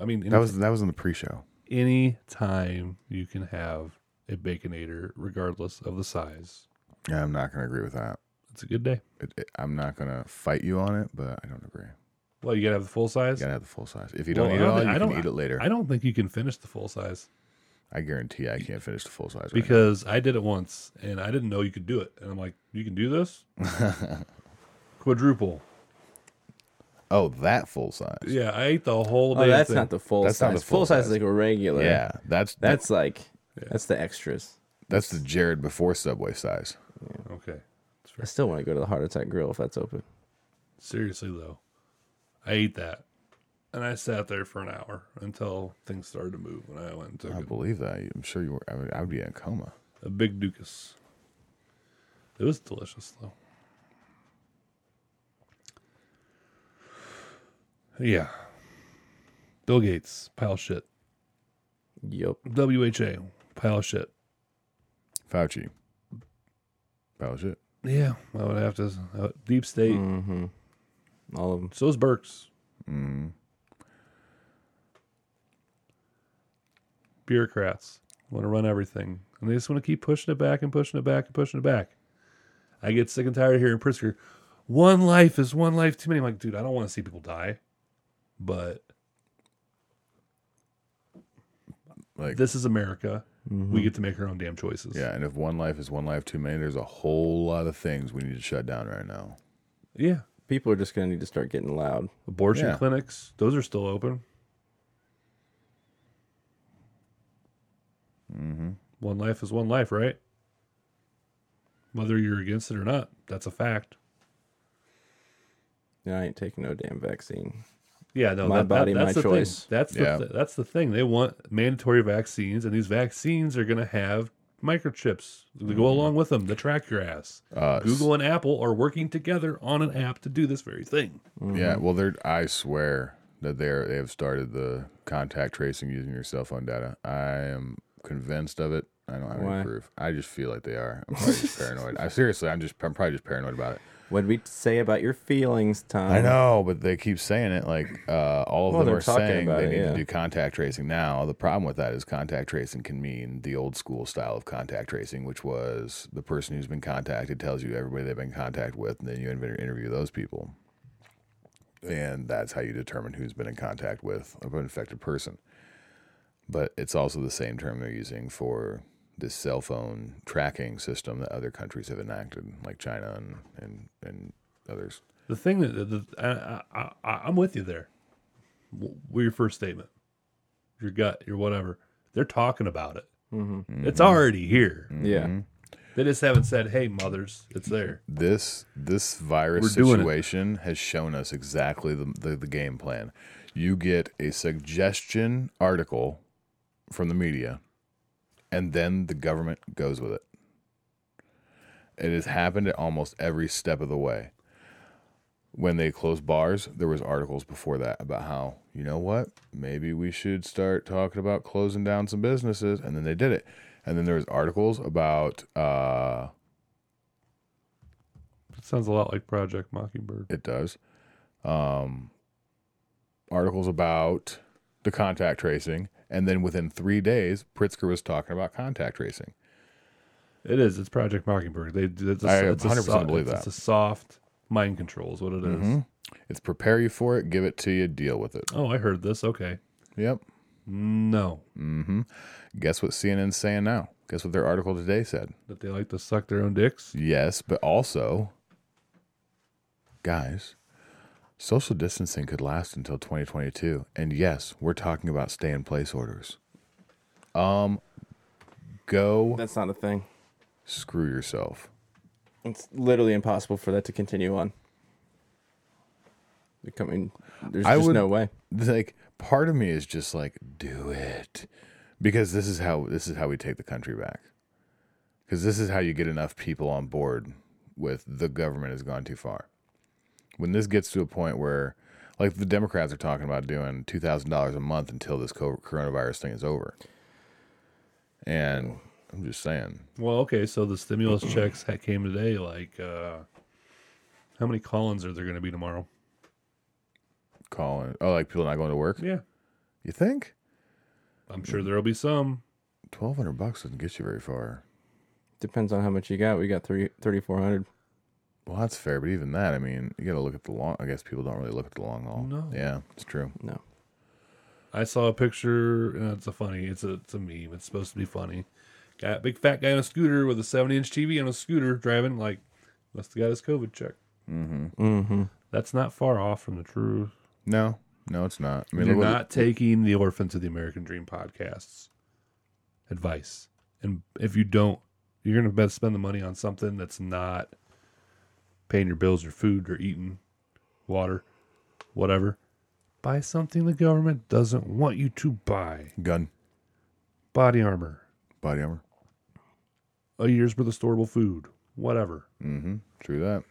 I mean, any, That was that was in the pre-show. any time you can have a baconator, regardless of the size, Yeah, I'm not going to agree with that. it's a good day. It, it- I'm not going to fight you on it, but I don't agree. Well, you gotta have the full size. You got to have the full size. If you don't I eat it don't all, thi- you I can eat it later. I don't think you can finish the full size I guarantee I can't finish the full size. right because I did it once and I didn't know you could do it. And I'm like, you can do this? Quadruple. Now. oh, that full size. Yeah, I ate the whole Oh, that's thing. not the full That's size. not the full size is size. like a regular. Yeah, that's That's like that's the extras. that's the Jared before Subway size. Okay. I still want to go to the Heart Attack Grill if that's open. Seriously though, I ate that, and I sat there for an hour until things started to move, and I went and took I a, believe that. I'm sure you were. I would, I would be in a coma. a big Dukas. It was delicious though. Yeah. Bill Gates, pile of shit. Yep. WHA, pile of shit. Fauci. Pile of shit. Yeah, I would have to. Uh, deep state. Mm-hmm. All of them. So is Birx. Mm. bureaucrats want to run everything, and they just want to keep pushing it back and pushing it back and pushing it back. I get sick and tired of hearing Pritzker, one life is one life too many. I'm like, dude, I don't want to see people die, but Like this is America. We get to make our own damn choices. yeah, and if one life is one life too many, there's a whole lot of things we need to shut down right now. yeah. People are just gonna need to start getting loud. Abortion Yeah. clinics, those are still open. Mm-hmm. One life is one life, right? Whether you're against it or not, that's a fact. Yeah, I ain't taking no damn vaccine. Yeah, no, My that, body, that, that's my the choice. Thing. That's the Yeah. th- that's the thing. They want mandatory vaccines, and these vaccines are going to have microchips to go along with them to track your ass. Uh, Google and Apple are working together on an app to do this very thing. Yeah, well, they're. I swear that they're they have started the contact tracing using your cell phone data. I am convinced of it. I don't have Why? any proof. I just feel like they are. I'm probably just paranoid. I seriously, I'm just. I'm probably just paranoid about it. What did we say about your feelings, Tom? I know, but they keep saying it. Like uh, all of Well, them they're are talking saying about they it, need yeah. to do contact tracing now. The problem with that is contact tracing can mean the old school style of contact tracing, which was the person who's been contacted tells you everybody they've been in contact with, and then you inter- interview those people, and that's how you determine who's been in contact with an infected person. But it's also the same term they're using for this cell phone tracking system that other countries have enacted, like China and and, and others. The thing that the, I, I, I, I'm with you there. W- With your first statement, your gut, your whatever, they're talking about it. Mm-hmm. It's already here. Yeah. They just haven't said, "Hey, mothers, it's there." this this virus We're situation has shown us exactly the, the the game plan. You get a suggestion article from the media, and then the government goes with it. It has happened at almost every step of the way. When they closed bars, there was articles before that about how you know what maybe we should start talking about closing down some businesses, and then they did it. And then there was articles about uh, It sounds a lot like Project Mockingbird. It does. Um, articles about the contact tracing, and then within three days, Pritzker was talking about contact tracing. It is. It's Project Mockingbird. They. It's a, I it's a 100% so- believe it's, that. It's a soft mind control is what it is. Mhm. It's prepare you for it, give it to you, deal with it. Oh, I heard this. Okay. Yep. No, mm hmm Guess what CNN's saying now? Guess what their article today said? that they like to suck their own dicks. Yes, but also, guys, social distancing could last until 2022. And yes, we're talking about stay in place orders. Um, go That's not a thing. screw yourself. It's literally impossible for that to continue on. Becoming, there's I just would- no way. Like part of me is just like, do it, because this is how this is how we take the country back. Because this is how you get enough people on board with the government has gone too far. When this gets to a point where, like the Democrats are talking about doing two thousand dollars a month until this co- coronavirus thing is over, and I'm just saying. Well, okay, so the stimulus checks that came today. Like, uh, how many call-ins are there going to be tomorrow? Calling. Oh, like people not going to work. Yeah, You think? I'm sure there'll be some. Twelve hundred bucks doesn't get you very far. Depends on how much you got. We got three thirty four hundred. Well, that's fair, but even that, I mean, you got to look at the long. I guess people don't really look at the long haul. No. Yeah, it's true. No. I saw a picture. And it's a funny. It's a it's a meme. It's supposed to be funny. Got a big fat guy on a scooter with a 70 inch TV on a scooter driving. Like, must have got his COVID check. Mm-hmm. That's not far off from the truth. No, no, it's not. I mean, You're look what- not taking the Orphans of the American Dream podcasts advice. And if you don't, you're going to better spend the money on something that's not paying your bills or food or eating water, whatever. Buy something the government doesn't want you to buy. gun, Body armor, body armor. a year's worth of storable food, whatever. Mm-hmm. True that.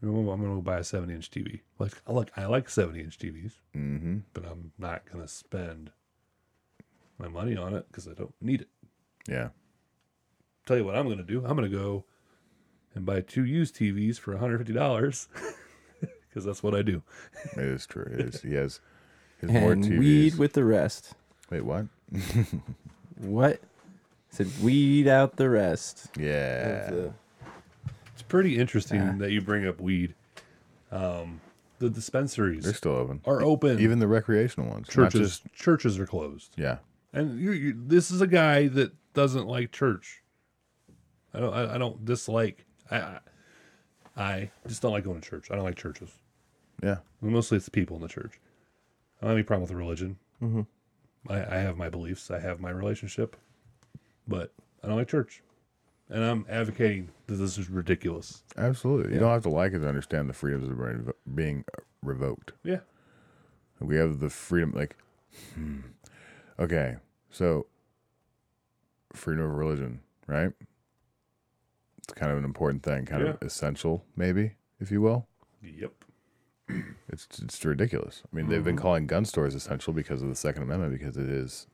You know, I'm to go buy a 70 inch TV. Like, I like, I like 70 inch TVs, Mm-hmm. but I'm not to spend my money on it because I don't need it. Yeah. tell you what I'm to do. I'm to go and buy two used TVs for $150 because that's what I do. It is true. It is. He has his more And TVs. weed with the rest. Wait, what? What? I said weed out the rest. Yeah. of the- It's pretty interesting that you bring up weed. Um, the dispensaries They're still open. are open. Even the recreational ones. churches just- churches are closed. yeah. And you, you, this is a guy that doesn't like church. I don't. I, I don't dislike. I, I just don't like going to church. I don't like churches. Yeah. Mostly it's the people in the church. I don't have any problem with the religion. Mm-hmm. I, I have my beliefs. I have my relationship, but I don't like church. And I'm advocating that this is ridiculous. Absolutely. You don't have to like it to understand the freedoms of revo- being revoked. Yeah. We have the freedom, like, hmm. okay, so freedom of religion, right? It's kind of an important thing, kind of essential, maybe, if you will. Yep. It's it's ridiculous. I mean, they've been mm-hmm. calling gun stores essential because of the Second Amendment, because it is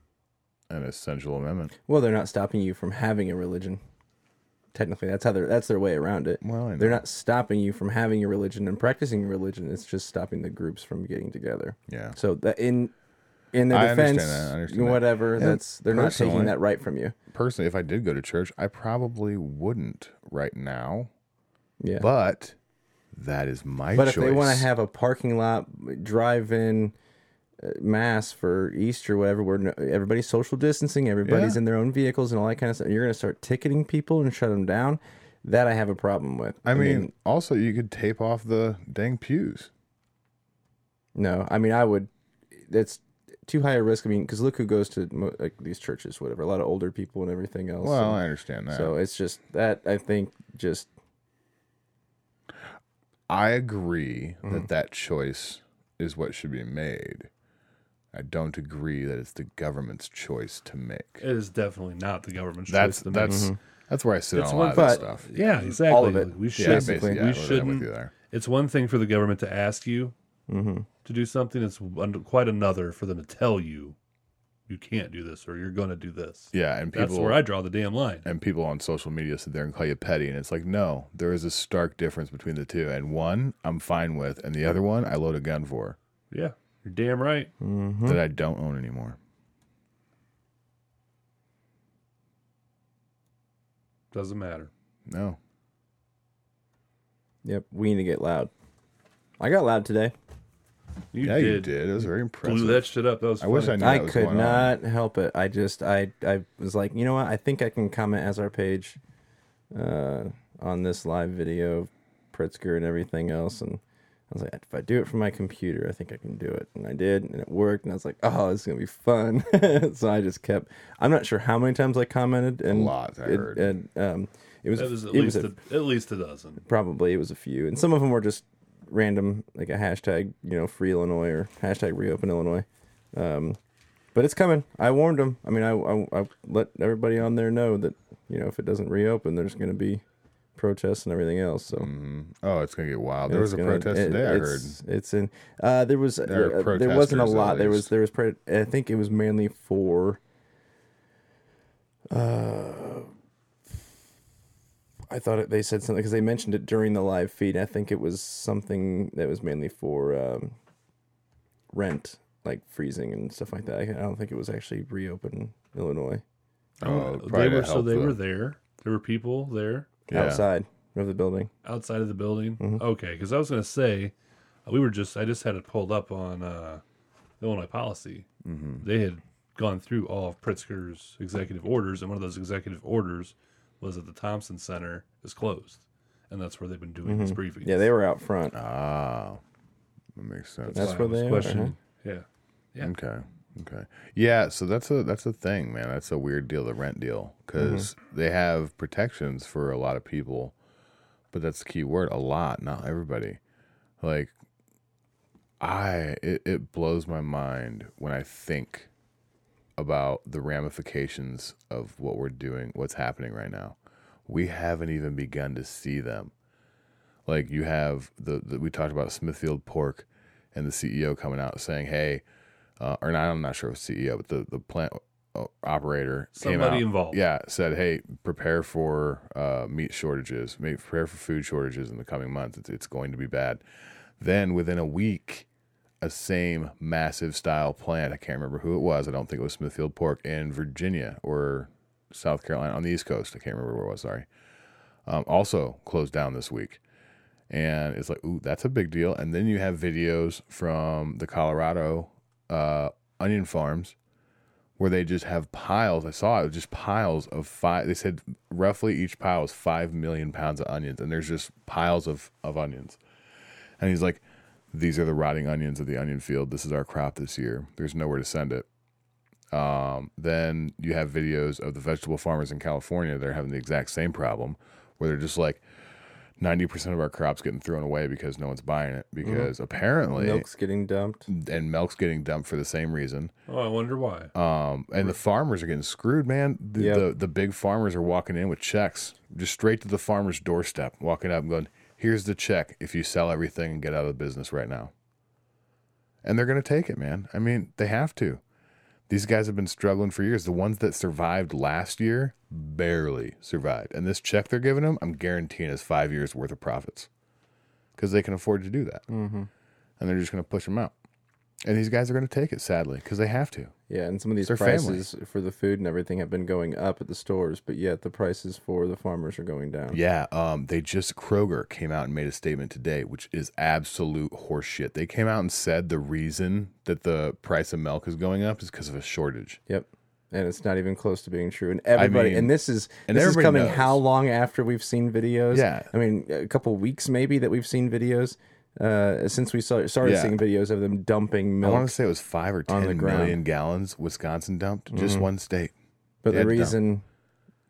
an essential amendment. Well, they're not stopping you from having a religion. Technically, that's how they're that's their way around it. Well, I They're not stopping you from having a religion and practicing your religion. It's just stopping the groups from getting together. Yeah. So that in in their I understand defense, that, I understand that. whatever, And that's they're not taking personally- that right from you. Personally, if I did go to church, I probably wouldn't right now, Yeah. but that is my But choice. if they want to have a parking lot drive-in uh, mass for Easter, whatever, where no, everybody's social distancing, everybody's Yeah. in their own vehicles and all that kind of stuff, you're going to start ticketing people and shut them down. That I have a problem with. I mean, also you could tape off the dang pews. no, I mean, I would. That's too high a risk. I mean, because look who goes to like these churches, whatever. A lot of older people and everything else. Well, and I understand that. so it's just that I think just I agree Mm-hmm. that that choice is what should be made. I don't agree that it's the government's choice to make. It is definitely not the government's That's choice to make. that's that's where I sit It's on a one- lot of this but- stuff. Yeah, exactly. All of it. We Yeah, should. basically, yeah, we I'm with shouldn't. you there. It's one thing for the government to ask you Mm-hmm. to do something. It's quite another for them to tell you you can't do this or you're going to do this. Yeah, and That's where I draw the damn line. and people on social media sit there and call you petty, and it's like, no, there is a stark difference between the two. And one I'm fine with, and the other one I load a gun for Yeah, you're damn right. Mm-hmm. that I don't own anymore. Doesn't matter. No, yep. We need to get loud. I got loud today. You yeah, did. you did. It was very impressive. Blew that shit up. That was. I wish I knew. I was could going on. not help it. I just I I was like, you know what? I think I can comment as our page uh, on this live video of Pritzker and everything else, and I was like, if I do it from my computer, I think I can do it, and I did, and it worked, and I was like, oh, this is gonna be fun. so I just kept. I'm not sure how many times I commented, and lot, I it, heard. and um, it was That was at it was a, a, at least a dozen. probably it was a few, and some of them were just random, like a hashtag, you know, free Illinois or hashtag reopen Illinois. Um, but it's coming. I warned them. I mean, I, I, I let everybody on there know that you know if it doesn't reopen, there's going to be protests and everything else. So Oh, it's gonna get wild. There was a gonna- protest it- today. I heard. it's, in. Uh, there was. There uh, there wasn't a lot. There was. There was. Pro- I think it was mainly for. I thought it, they said something because they mentioned it during the live feed. I think it was something that was mainly for um, rent, like freezing and stuff like that. I, I don't think it was actually reopen Illinois Oh, they were so they the- were there. There were people there Yeah. outside of the building. outside of the building. Mm-hmm. Okay, because I was going to say uh, we were just I just had it pulled up on uh, Illinois policy. Mm-hmm. They had gone through all of Pritzker's executive orders, and one of those executive orders was that the Thompson Center is closed, and that's where they've been doing these briefings. Mm-hmm. Yeah, they were out front. Ah, that makes sense. That's why where I was they are, questioning. Yeah, yeah. Okay. Okay. Yeah. So that's a that's a thing, man. That's a weird deal, the rent deal, because they have protections for a lot of people, but that's the key word: a lot, not everybody. Like, I it, it blows my mind when I think about the ramifications of what we're doing, what's happening right now. We haven't even begun to see them. Like you have the, the we talked about Smithfield Pork and the CEO coming out saying, "Hey," uh, or not, I'm not sure if CEO, but the the plant uh, operator came Somebody out, involved. yeah, said, "Hey, prepare for uh, meat shortages, prepare for food shortages in the coming months. It's, it's going to be bad." Then within a week, a same massive style plant. I can't remember who it was. I don't think it was Smithfield Pork in Virginia or South Carolina on the East Coast. I can't remember where it was. Sorry. Um, also closed down this week. And it's like, ooh, that's a big deal. And then you have videos from the Colorado uh, onion farms where they just have piles. I saw it, just piles of five. They said roughly each pile is five million pounds of onions, and there's just piles of, of onions. And he's like, these are the rotting onions of the onion field. This is our crop this year. There's nowhere to send it. Um, then you have videos of the vegetable farmers in California. They're having the exact same problem where they're just like 90% of our crops getting thrown away because no one's buying it because apparently Milk's getting dumped. and milk's getting dumped for the same reason. Oh, I wonder why. Um, and the farmers are getting screwed, man. The, Yep. the the big farmers are walking in with checks just straight to the farmer's doorstep, walking up and going, "Here's the check if you sell everything and get out of the business right now." And they're going to take it, man. I mean, they have to. These guys have been struggling for years. The ones that survived last year barely survived. And this check they're giving them, I'm guaranteeing is five years worth of profits because they can afford to do that. Mm-hmm. And they're just going to push them out. And these guys are going to take it, sadly, because they have to. Yeah, and some of these their family. prices for the food and everything have been going up at the stores, but yet the prices for the farmers are going down. Yeah, um, they just Kroger came out and made a statement today, which is absolute horseshit. They came out and said the reason that the price of milk is going up is because of a shortage. Yep. And it's not even close to being true. And everybody, mean- and this is and this is coming knows. how long after we've seen videos? Yeah. I mean, a couple weeks maybe that we've seen videos uh, since we saw, started Yeah. seeing videos of them dumping milk. I milk. want to say it was five or on the ten ground. million gallons Wisconsin dumped, just one state. but They the had to dump. reason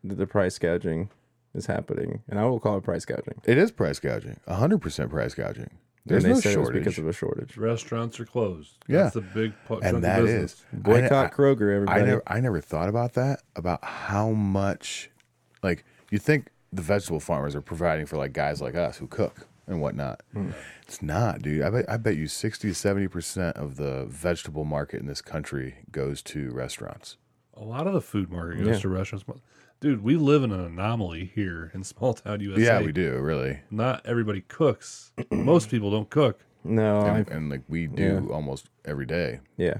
that the price gouging is happening, and I will call it price gouging. It is price gouging, hundred percent price gouging. There's and they no said it was shortage. because of a shortage. Restaurants are closed. Yeah. That's a big po- chunk and of that business. is Boycott I- I- Kroger, everybody. I never, I never thought about that. About how much, like you think the vegetable farmers are providing for like guys like us who cook and whatnot. Hmm. It's not, dude. I bet, I bet you 60 to 70 percent of the vegetable market in this country goes to restaurants. A lot of the food market goes Yeah. to restaurants. Dude, we live in an anomaly here in small town USA. Yeah, we do really, Not everybody cooks. Most people don't cook. no, and, and like we do almost every day. yeah.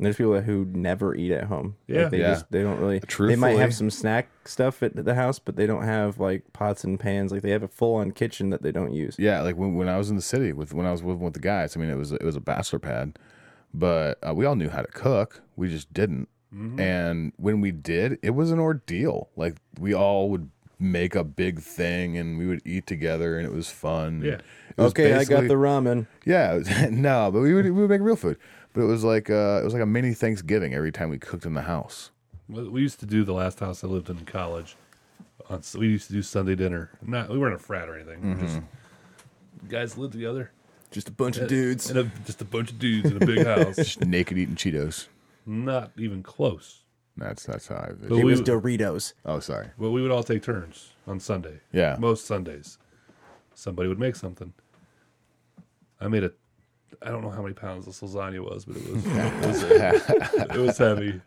And there's people who never eat at home. Like, Yeah. they Yeah. just they don't really. They might have some snack stuff at the house, but they don't have like pots and pans. Like they have a full on kitchen that they don't use. Yeah, like when, when I was in the city with when I was living with the guys. I mean, it was it was a bachelor pad, but uh, we all knew how to cook. We just didn't. And when we did, it was an ordeal. Like we all would make a big thing, and we would eat together, and it was fun. Yeah. Was Okay, I got the ramen. yeah. Was, no, but we would we would make real food. But it was like uh, it was like a mini Thanksgiving every time we cooked in the house. We we used to do the last house I lived in in college. On, we used to do Sunday dinner. Not we weren't a frat or anything. We were Just guys lived together. Just a bunch of dudes. And a, just a bunch of dudes in a big house. Just naked eating Cheetos. Not even close. That's that's how I. It we- was Doritos. Oh, sorry. Well, we would all take turns on Sunday. Yeah. Most Sundays. Somebody would make something. I made a I don't know how many pounds this lasagna was, but it was it was, it was heavy.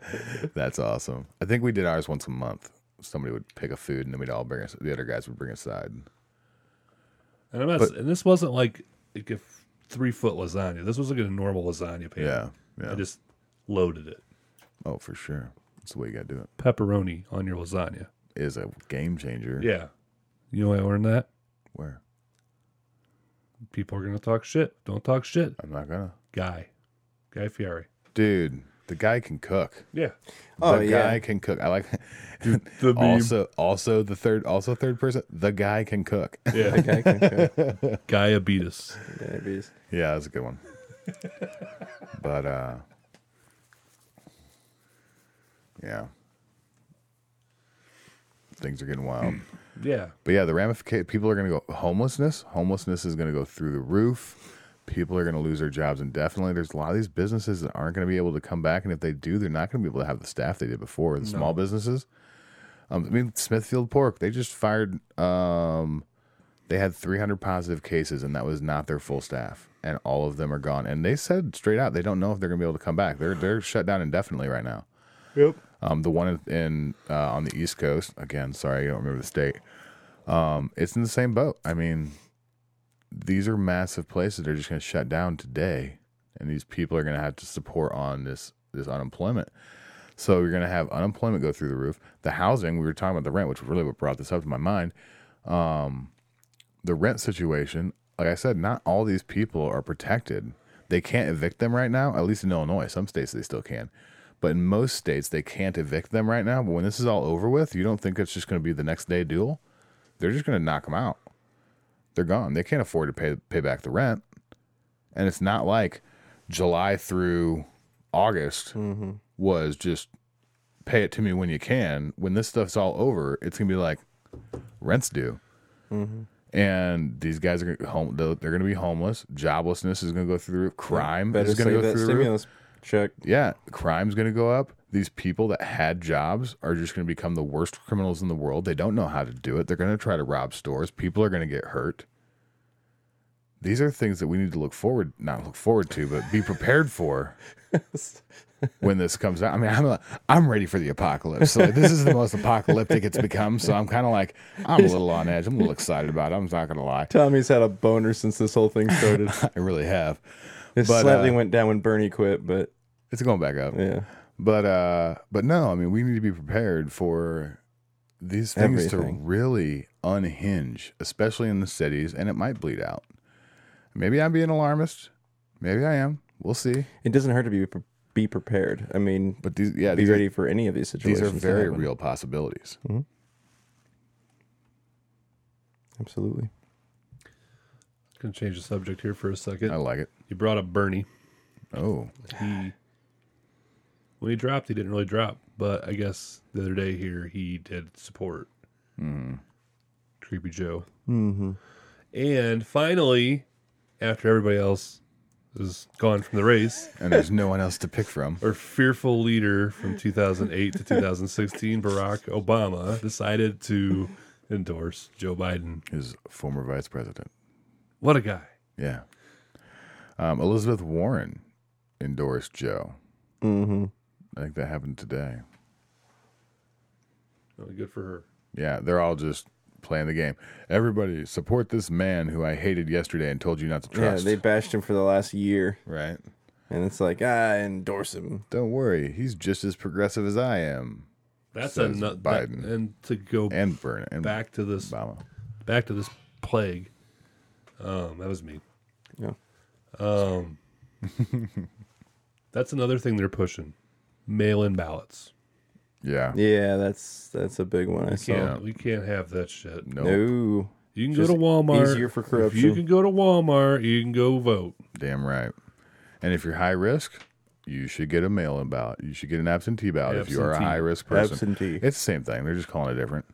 That's awesome. I think we did ours once a month. Somebody would pick a food, and then we'd all bring us. The other guys would bring a side. And I'm not, But- and this wasn't like like a three foot lasagna. This was like a normal lasagna pan. Yeah, yeah. I just loaded it. oh, for sure. That's the way you got to do it. Pepperoni on your lasagna. Is a game changer. Yeah. You know why I learned that? Where People are gonna talk shit. Don't talk shit. I'm not gonna. Guy. Guy Fieri. Dude, the guy can cook. Yeah. Oh, the yeah. guy can cook. I like. The meme. also, also the third, also third person. The guy can cook. Yeah. Okay, okay, okay. Diabetes. Diabetes. Yeah, that's a good one. but uh yeah. Things are getting wild. Yeah. but yeah, the ramification people are gonna go homelessness. Homelessness is gonna go through the roof. People are gonna lose their jobs indefinitely. There's a lot of these businesses that aren't gonna be able to come back, and if they do, they're not gonna be able to have the staff they did before. The small businesses. Um, I mean, Smithfield Pork, they just fired um they had 300 positive cases and that was not their full staff and all of them are gone and they said straight out they don't know if they're going to be able to come back they're they're shut down indefinitely right now Yep. Um, the one in, uh, on the east coast again sorry i don't remember the state um, it's in the same boat i mean these are massive places they're just going to shut down today and these people are going to have to support on this this unemployment so you're going to have unemployment go through the roof the housing we were talking about the rent which really what brought this up to my mind Um, the rent situation, like I said, not all these people are protected. They can't evict them right now, at least in Illinois. Some states they still can. But in most states, they can't evict them right now. But when this is all over with, you don't think it's just going to be the next day duel? They're just going to knock them out. They're gone. They can't afford to pay pay back the rent. And it's not like July through August mm-hmm. was just pay it to me when you can. When this stuff's all over, it's going to be like rent's due mm-hmm. and these guys are gonna home. They're going to be homeless. Joblessness is going to go through. Crime Better is going to go through the roof. stimulus check. Yeah, crime's going to go up. These people that had jobs are just going to become the worst criminals in the world. They don't know how to do it. They're going to try to rob stores. People are going to get hurt. These are things that we need to look forward, not look forward to, but be prepared for when this comes out. I mean, I'm I'm ready for the apocalypse. So like, this is the most apocalyptic it's become. So I'm kind of like I'm a little on edge. I'm a little excited about it. I'm not going to lie. Tommy's had a boner since this whole thing started. I really have. It But, slightly uh, went down when Bernie quit, but It's going back up. yeah. But uh but no, I mean we need to be prepared for these things Everything. to really unhinge, especially in the cities, and it might bleed out. Maybe I'm being alarmist. Maybe I am. We'll see. It doesn't hurt to be pre- be prepared. I mean, But these yeah, be these ready are, for any of these situations. these are very real possibilities. Absolutely. Gonna change the subject here for a second. I like it. You brought up Bernie. Oh, He when he dropped, he didn't really drop, but I guess the other day here he did support Creepy Joe. Mm-hmm. And finally, after everybody else is gone from the race, and there's no one else to pick from. our fearful leader from 2008 to 2016, Barack Obama, decided to endorse Joe Biden. His former vice president. What a guy! Yeah. Um, Elizabeth Warren endorsed Joe. Mm-hmm. I think that happened today. Really good for her. Yeah, they're all just playing the game. Everybody support this man who I hated yesterday and told you not to trust. Yeah, they bashed him for the last year, right. and it's like, I endorse him. Don't worry, he's just as progressive as I am. That's a nut. Biden. That, and to go And Burn and back to this Obama. back to this plague. Um, that was me. Yeah. Um, that's another thing they're pushing: mail-in ballots. Yeah. Yeah, that's that's a big one. I saw. Can't, we can't have that shit. No. No. You can Just go to Walmart. easier for If corruption. you can go to Walmart, you can go vote. Damn right. And if you're high risk, you should get a mail-in ballot. You should get an absentee ballot if you are a high risk person. Absentee. It's the same thing. They're just calling it different.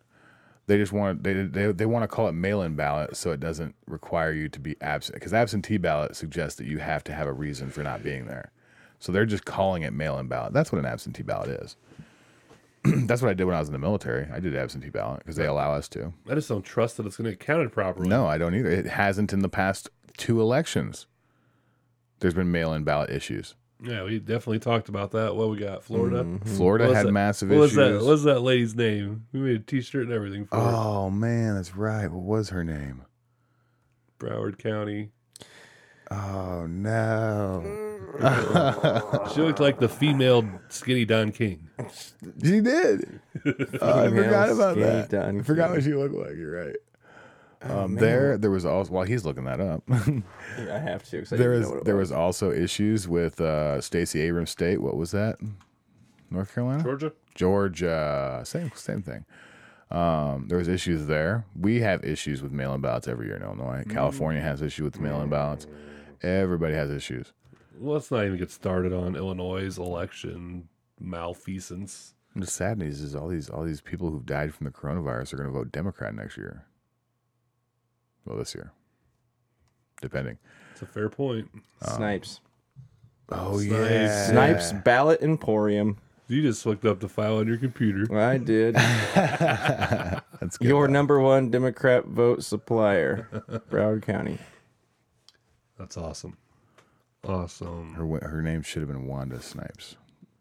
They just want they they, they want to call it mail-in ballot so it doesn't require you to be absent because absentee ballot suggests that you have to have a reason for not being there. So they're just calling it mail-in ballot. That's what an absentee ballot is. That's what I did when I was in the military. I did absentee ballot because they allow us to. I just don't trust that it's going to get counted properly. No, I don't either. It hasn't in the past two elections. there's been mail-in ballot issues. Yeah, we definitely talked about that. What we got? Florida. Mm-hmm. Florida What was had that- massive What was issues. that? What was that lady's name? We made a T-shirt and everything for her. oh man, that's right. What was her name? Broward County. Oh no, She looked like the female skinny Don King. she did. Oh, I forgot about skinny that. Don I forgot King. what she looked like. You're right. Um, there, there was also while he's looking that up. I have to. 'cause I there didn't was know what it there was also issues with uh, Stacey Abrams State. What was that? North Carolina, Georgia. Georgia. Same same thing. Um, there was issues there. We have issues with mail-in ballots every year in Illinois. California has issues with mail-in ballots. Everybody has issues. Let's not even get started on Illinois' election malfeasance. And the sad news is all these all these people who've died from the coronavirus are going to vote Democrat next year. Well, this year, depending. It's a fair point. Um, Snipes. Oh Snipes. yeah, Snipes Ballot Emporium. You just looked up the file on your computer. I did. That's good. Your number one Democrat vote supplier, Broward County. That's awesome. Awesome. her her name should have been Wanda Snipes.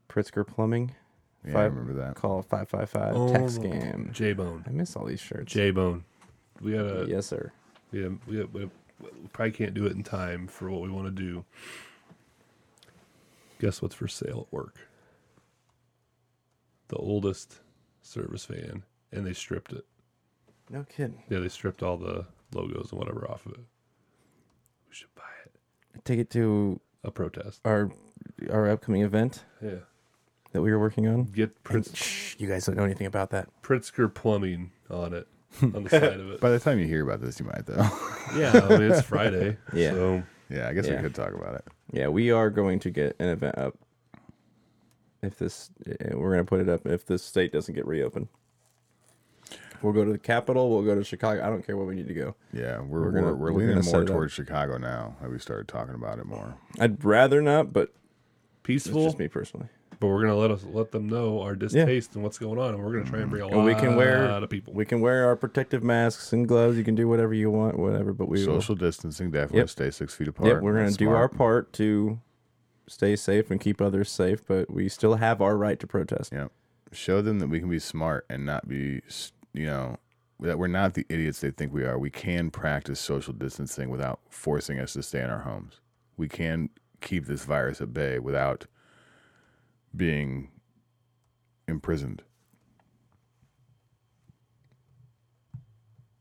Pritzker Plumbing. Yeah, I remember that. Call 555 Oh, Tech Scam. J Bone. I miss all these shirts. J Bone. We got a yes, sir. We, have, we, have, we, probably can't do it in time for what we want to do. Guess what's for sale at work? The oldest service van, and they stripped it. No kidding. Yeah, they stripped all the logos and whatever off of it. We should buy it. Take it to A protest. our our upcoming event Yeah. that we were working on. Get Pritz, shh, you guys don't know anything about that. Pritzker Plumbing on it, on the side of it. By the time you hear about this, you might though. Yeah, I mean, it's Friday. Yeah. So yeah, I guess Yeah. we could talk about it. Yeah, we are going to get an event up. If this, eh, we're going to put it up if this state doesn't get reopened. We'll go to the capital. We'll go to Chicago. I don't care where we need to go. Yeah, we're We're we're, gonna- we're, we're leaning gonna more towards Chicago now. That we started talking about it more. I'd rather not, but it's peaceful, just me personally. But we're gonna let us let them know our distaste and what's going on, and we're gonna try and bring a lot And we can wear of people. We can wear our protective masks and gloves. You can do whatever you want, whatever. But we will. Social distancing, definitely Yep. stay six feet apart. Yep, we're going to That's do smart. our part to stay safe and keep others safe. But we still have our right to protest. Yep. Show them that we can be smart and not be, you know, that we're not the idiots they think we are. We can practice social distancing without forcing us to stay in our homes. We can keep this virus at bay without being imprisoned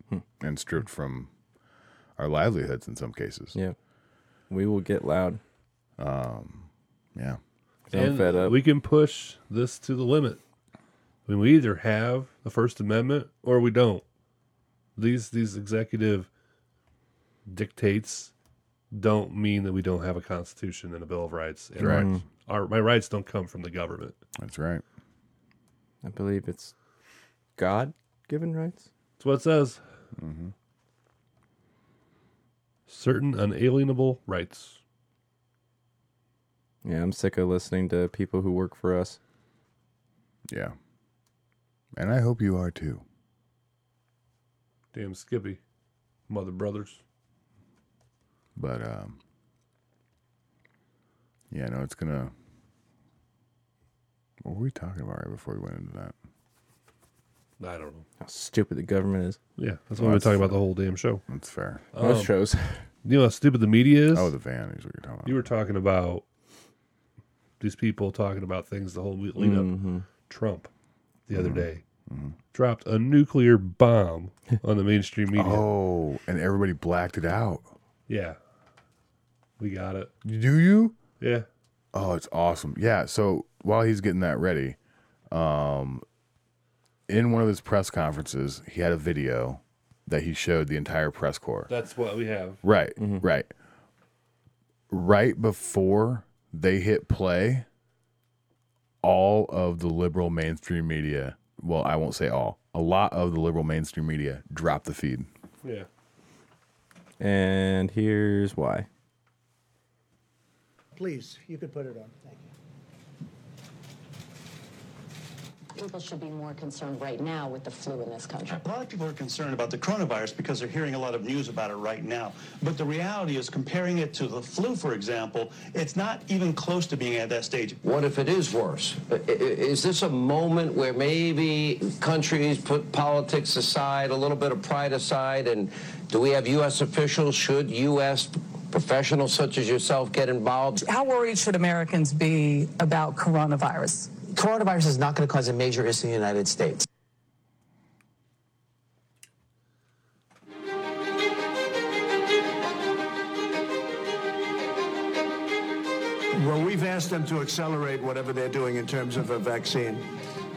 hmm. and stripped from our livelihoods in some cases. Yeah, we will get loud. Um, yeah. I'm and fed up. we can push this to the limit. I mean, we either have the First Amendment or we don't. These these executive dictates don't mean that we don't have a constitution and a bill of rights. And Right. Mm. Our, our my rights don't come from the government. That's right. I believe it's God given rights. That's what it says. Certain unalienable rights. Yeah, I'm sick of listening to people who work for us. Yeah. And I hope you are too. Damn Skippy, mother brothers. But um Yeah, no, it's gonna What were we talking about right before we went into that? I don't know. How stupid the government is. Yeah, that's Well, what we're that's- talking about the whole damn show. That's fair. Most um, shows. You know how stupid the media is. Oh, the van is what you're talking about. You were talking about these people talking about things the whole week lead up. Mm-hmm. Trump the other mm-hmm. day mm-hmm. dropped a nuclear bomb on the mainstream media. Oh, and everybody blacked it out. Yeah, we got it. Do you? Yeah, Oh, it's awesome. Yeah. So while he's getting that ready, um, in one of his press conferences, he had a video that he showed the entire press corps. that's what we have. Right, right. Right before they hit play, all of the liberal mainstream media, well, I won't say all, a lot of the liberal mainstream media dropped the feed. Yeah, And here's why. Please, you could put it on. Thank People should be more concerned right now with the flu in this country. A lot of people are concerned about the coronavirus because they're hearing a lot of news about it right now. But the reality is, comparing it to the flu, for example, it's not even close to being at that stage. What if it is worse? I- i- Is this a moment where maybe countries put politics aside, a little bit of pride aside, and do we have U.S. officials? Should U.S. professionals such as yourself get involved? How worried should Americans be about coronavirus? Coronavirus is not going to cause a major issue in the United States. Well, we've asked them to accelerate whatever they're doing in terms of a vaccine.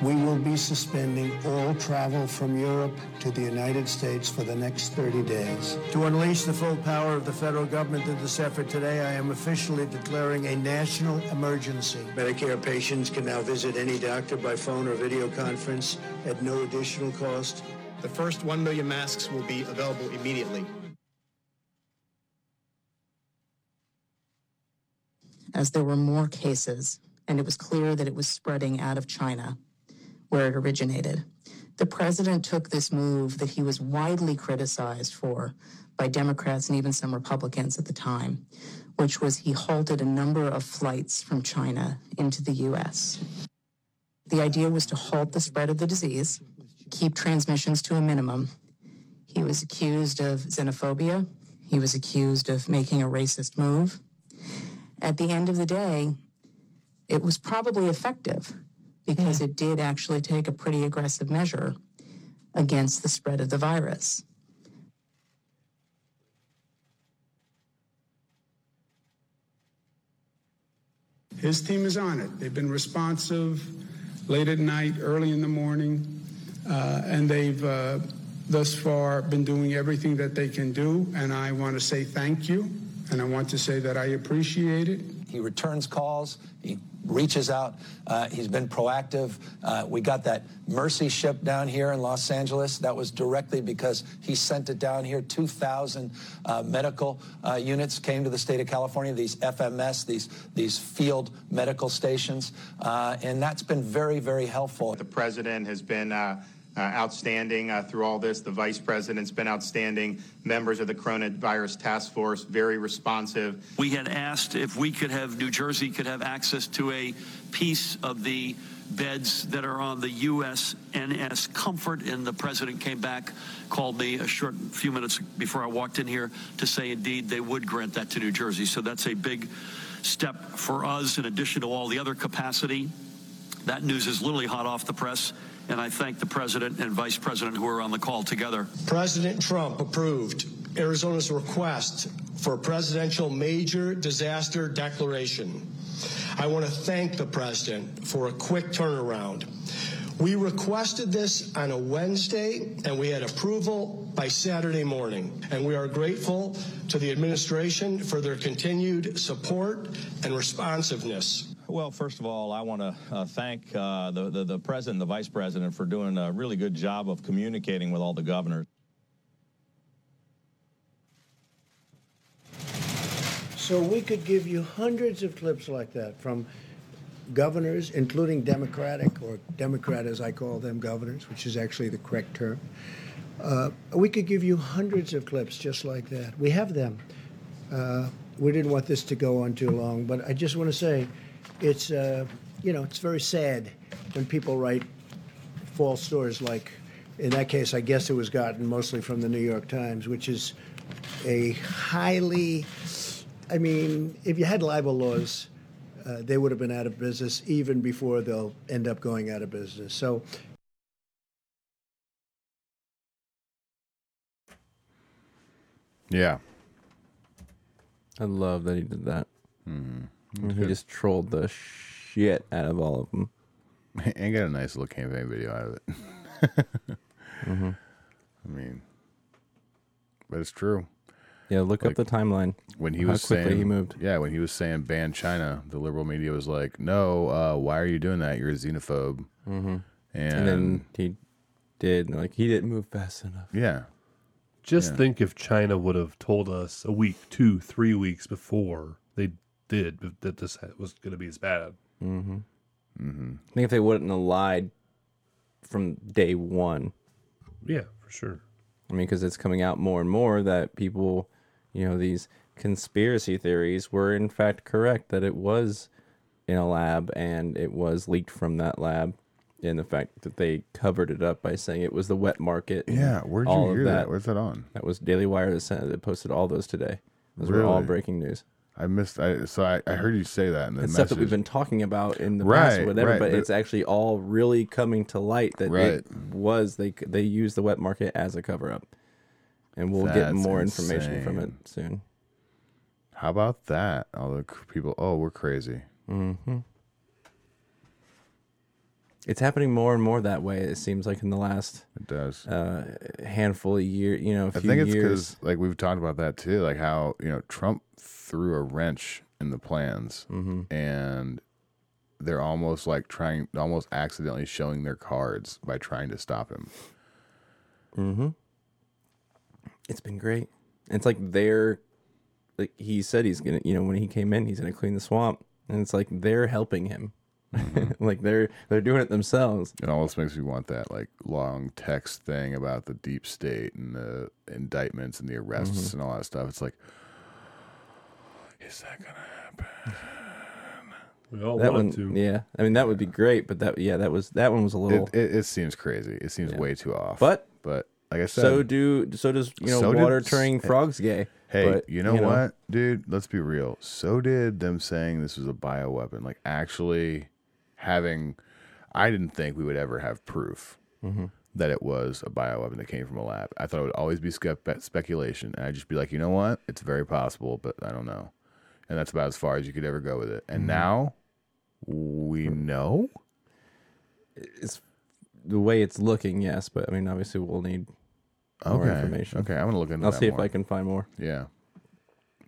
We will be suspending all travel from Europe to the United States for the next 30 days. To unleash the full power of the federal government in this effort today, I am officially declaring a national emergency. Medicare patients can now visit any doctor by phone or video conference at no additional cost. The first 1 million masks will be available immediately. As there were more cases, and it was clear that it was spreading out of China, where it originated, the president took this move that he was widely criticized for by Democrats and even some Republicans at the time, which was he halted a number of flights from China into the U.S. The idea was to halt the spread of the disease, keep transmissions to a minimum. He was accused of xenophobia. He was accused of making a racist move. At the end of the day, it was probably effective because it did actually take a pretty aggressive measure against the spread of the virus. His team is on it. They've been responsive late at night, early in the morning, uh, and they've uh, thus far been doing everything that they can do. And I want to say thank you, and I want to say that I appreciate it. He returns calls. He reaches out. Uh, he's been proactive. Uh, we got that Mercy ship down here in Los Angeles. That was directly because he sent it down here. 2,000 uh, medical uh, units came to the state of California, these FMS, these, these field medical stations. Uh, and that's been very, very helpful. The president has been uh, outstanding uh, through all this. The vice president's been outstanding. Members of the coronavirus task force, very responsive. We had asked if we could have, New Jersey could have access to a piece of the beds that are on the USNS Comfort, and the president came back, called me a short few minutes before I walked in here to say indeed they would grant that to New Jersey. So that's a big step for us in addition to all the other capacity. That news is literally hot off the press and I thank the president and vice president who are on the call together. President Trump approved Arizona's request for a presidential major disaster declaration. I want to thank the president for a quick turnaround. We requested this on a Wednesday and we had approval by Saturday morning. And we are grateful to the administration for their continued support and responsiveness. Well, first of all, I want to uh, thank uh, the, the, the president the vice president for doing a really good job of communicating with all the governors. So we could give you hundreds of clips like that from governors, including Democratic or Democrat as I call them, governors, which is actually the correct term. Uh, we could give you hundreds of clips just like that. We have them. Uh, we didn't want this to go on too long, but I just want to say it's uh, you know it's very sad when people write false stories like in that case I guess it was gotten mostly from the New York Times, which is a highly I mean if you had libel laws. Uh, they would have been out of business even before they'll end up going out of business. So, yeah, I love that he did that. Mm-hmm. He just trolled the shit out of all of them. and got a nice little campaign video out of it. mm-hmm. I mean, but it's true. Yeah, look Like, up the timeline. When he was quickly saying, he moved. yeah, when he was saying ban China, the liberal media was like, "No, uh, why are you doing that? You're a xenophobe." Mm-hmm. And, And then he did like he didn't move fast enough. yeah, Just Yeah. think if China would have told us a week, two, three weeks before they did that this was going to be as bad. Mm-hmm. Mm-hmm. I think if they wouldn't have lied from day one. Yeah, for sure. I mean, because it's coming out more and more that people, you know, these conspiracy theories were in fact correct that it was in a lab and it was leaked from that lab. And the fact that they covered it up by saying it was the wet market. Yeah, where'd you all hear that? Where's that on? That was Daily Wire that, sent, that posted all those today. Those were all breaking news. I missed. I so I, I heard you say that in the stuff that we've been talking about in the past or Right, whatever, right, but, but- it's actually all really coming to light that Right. it was they they used the wet market as a cover up, and we'll get That's more information from it soon. How about that? All the people. Oh, we're crazy. Mm-hmm. It's happening more and more that way. It seems like in the last it does uh, handful of year, you know, a I think it's because like we've talked about that too, like how you know Trump threw a wrench in the plans, Mm-hmm. and they're almost like trying, almost accidentally showing their cards by trying to stop him. Mm-hmm. It's been great. It's like they're like he said he's gonna, you know, when he came in, he's gonna clean the swamp, and it's like they're helping him. like they're they're doing it themselves. It almost makes me want that like long text thing about the deep state and the indictments and the arrests Mhm. and all that stuff. It's like, is that gonna happen? We all that one, to. yeah. I mean, that would be great, but that, yeah, that was that one was a little. It, it, it seems crazy. It seems Yeah. way too off. But- but like I said, so do so does you know so did- water turning frogs gay. Hey, But, you know what, dude? Let's be real. So did them saying this was a bioweapon. Like actually having, I didn't think we would ever have proof Mhm. that it was a bioweapon that came from a lab. I thought it would always be spe- speculation, and I'd just be like, you know what? It's very possible, but I don't know. And that's about as far as you could ever go with it. And Mhm. now we know. It's the way it's looking, yes, but I mean, obviously, we'll need more Okay, information. okay, I'm gonna look into I'll that see if more. I can find more. Yeah.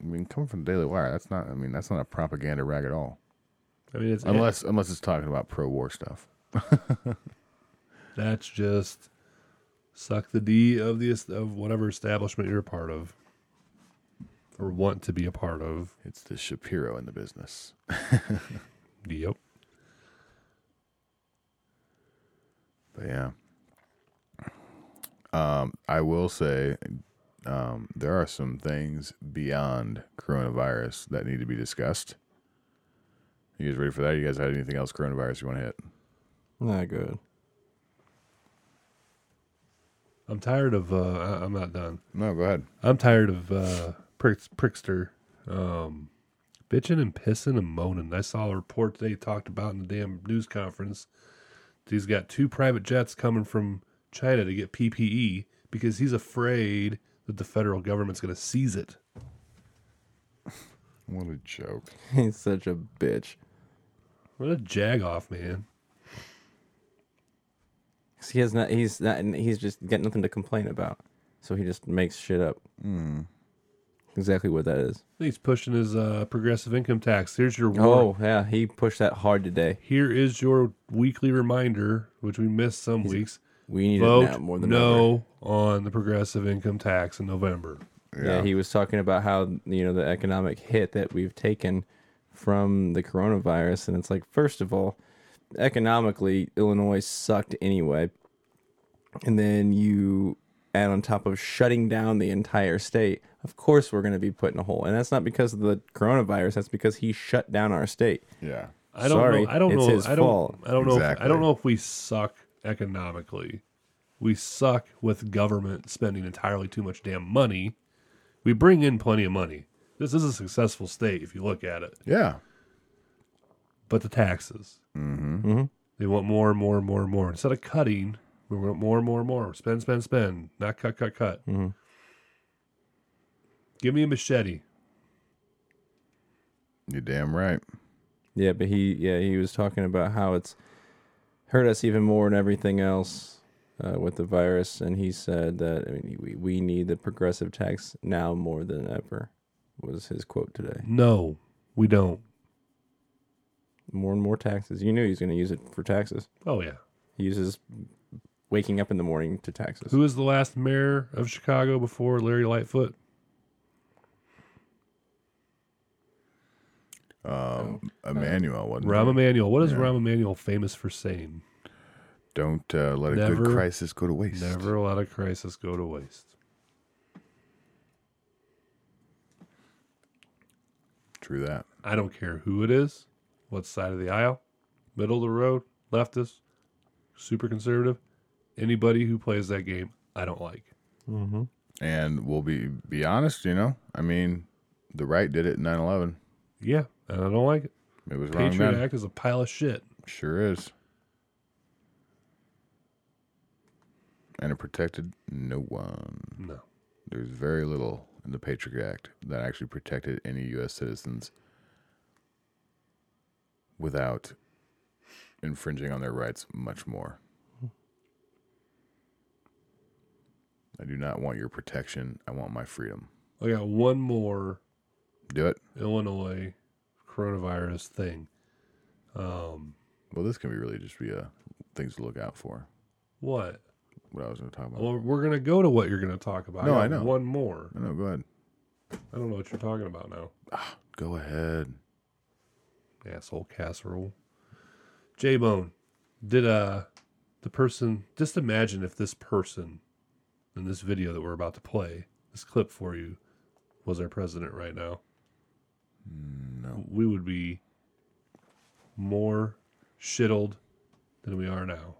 I mean, coming from the Daily Wire, that's not. I mean, that's not a propaganda rag at all. I mean, it's unless unless it's talking about pro-war stuff. That's just suck the D of the est- of whatever establishment you're a part of or want to be a part of. It's the Shapiro in the business. yep. But yeah. Um, I will say um, there are some things beyond coronavirus that need to be discussed. You guys ready for that? You guys had anything else coronavirus you want to hit? Not good. I'm tired of. Uh, I- I'm not done. No, go ahead. I'm tired of uh, Pricks, Prickster um, bitching and pissing and moaning. I saw a report they talked about in the damn news conference. He's got two private jets coming from China to get PPE because he's afraid that the federal government's going to seize it. What a joke. He's such a bitch. What a jag off, man. 'Cause He has not. He's not. He's just got nothing to complain about, so he just makes shit up. Mm. Exactly what that is. He's pushing his uh, progressive income tax. Here's your Oh yeah, he pushed that hard today. Here is your weekly reminder, which we missed some weeks. We need it Vote now more than no on the progressive income tax in November. Yeah. he was talking about how you know the economic hit that we've taken from the coronavirus, and it's like first of all, economically Illinois sucked anyway, and then you add on top of shutting down the entire state. Of course, we're going to be put in a hole, and that's not because of the coronavirus. That's because he shut down our state. Yeah. I don't Sorry, know. I don't it's know. his I don't. fault. I don't know. If, I don't know if we suck economically. We suck with government spending entirely too much damn money. We bring in plenty of money. This is a successful state if you look at it. Yeah. But the taxes. Mm-hmm. Mhm. They want more and more and more and more. Instead of cutting, we want more and more and more. Spend, spend, spend. Not cut, cut, cut. Mhm. Give me a machete. You're damn right. Yeah, but he yeah he was talking about how it's hurt us even more than everything else uh, with the virus, and he said that I mean we we need the progressive tax now more than ever. Was his quote today? No, we don't. More and more taxes. You knew he was going to use it for taxes. Oh yeah. He uses waking up in the morning to taxes. Who was the last mayor of Chicago before Larry Lightfoot? Um, Emanuel wasn't. Rahm it? Emanuel. What is Yeah. Rahm Emanuel famous for saying? Don't uh, let a Never- good crisis go to waste. Never let a crisis go to waste. True that. I don't care who it is, what side of the aisle, middle of the road, leftist, super conservative, anybody who plays that game, I don't like. Mm-hmm. And we'll be be honest, you know. I mean, the right did it in 9/11. Yeah, and I don't like it. It was wrong Patriot then. Act is a pile of shit. Sure is. And it protected no one. No. There's very little in the Patriot Act that actually protected any U.S. citizens without infringing on their rights much more. I do not want your protection. I want my freedom. I got one more Do it. Illinois coronavirus thing. Um, Well, this can be really just be uh, things to look out for. what? What I was going to talk about. Well, we're gonna go to what you're gonna talk about. No, got I know. One more. No, no, go ahead. I don't know what you're talking about now. Go ahead. Asshole casserole. J Bone, did uh the person just imagine if this person in this video that we're about to play, this clip for you, was our president right now. No. We would be more shittled than we are now.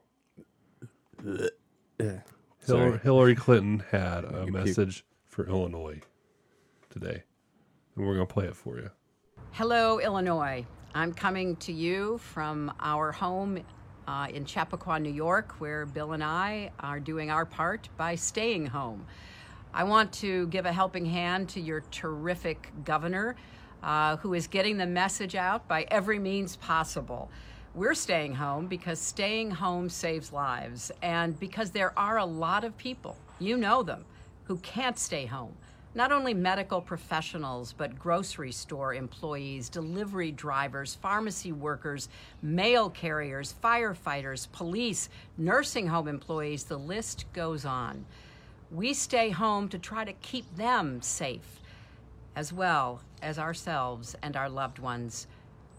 Yeah. Hillary, Hillary Clinton had a You puke. message for Illinois today. And we're going to play it for you. Hello, Illinois. I'm coming to you from our home uh, in Chappaqua, New York, where Bill and I are doing our part by staying home. I want to give a helping hand to your terrific governor, uh, who is getting the message out by every means possible. We're staying home because staying home saves lives, and because there are a lot of people, you know them, who can't stay home. Not only medical professionals, but grocery store employees, delivery drivers, pharmacy workers, mail carriers, firefighters, police, nursing home employees, the list goes on. We stay home to try to keep them safe, as well as ourselves and our loved ones.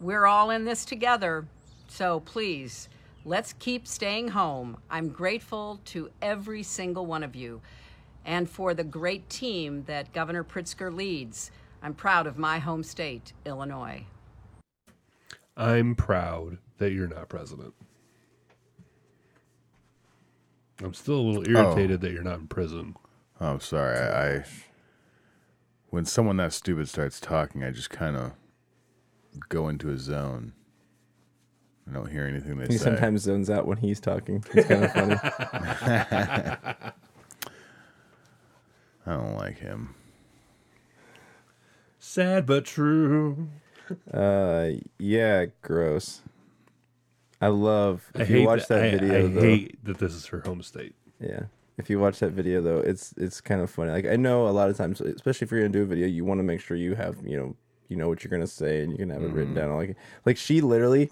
We're all in this together, so please, let's keep staying home. I'm grateful to every single one of you and for the great team that Governor Pritzker leads. I'm proud of my home state, Illinois. I'm proud that you're not president. I'm still a little oh. irritated that you're not in prison. Oh, I'm sorry. I, I when someone that stupid starts talking, I just kind of go into a zone. I don't hear anything they He say. sometimes zones out when he's talking. It's kind of funny. I don't like him. Sad but true. Uh, yeah, gross. I love. I If hate you watch that, I- video, I though, hate that this is her home state. Yeah. If you watch that video though, it's it's kind of funny. Like I know a lot of times, especially if you're gonna do a video, you want to make sure you have you know you know what you're gonna say and you can have it written Mhm. down. Like like she literally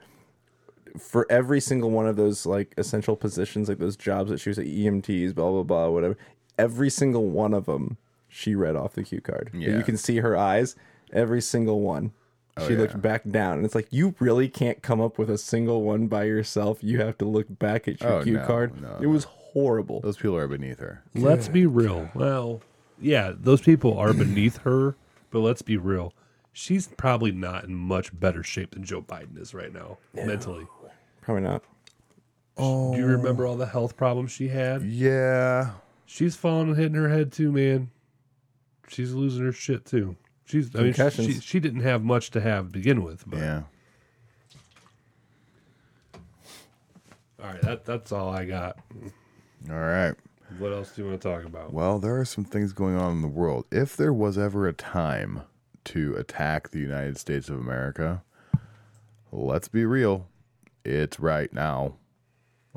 for every single one of those like essential positions, like those jobs that she was at EMTs, blah blah blah, whatever. Every single one of them, she read off the cue card. And Yeah. you can see her eyes. Every single one. Oh, she yeah. looked back down, and it's like you really can't come up with a single one by yourself. You have to look back at your Oh, cue no, card. no, it was horrible. Those people are beneath her. Let's be real. Well, yeah, those people are beneath her, but let's be real. She's probably not in much better shape than Joe Biden is right now, mentally. Probably not. Do you remember all the health problems she had? Yeah. She's falling and hitting her head too, man. She's losing her shit too. She's I mean she, Concussions. she, she didn't have much to have to begin with, but Yeah. all right, that that's all I got. All right. What else do you want to talk about? Well, there are some things going on in the world. If there was ever a time to attack the United States of America, let's be real, it's right now.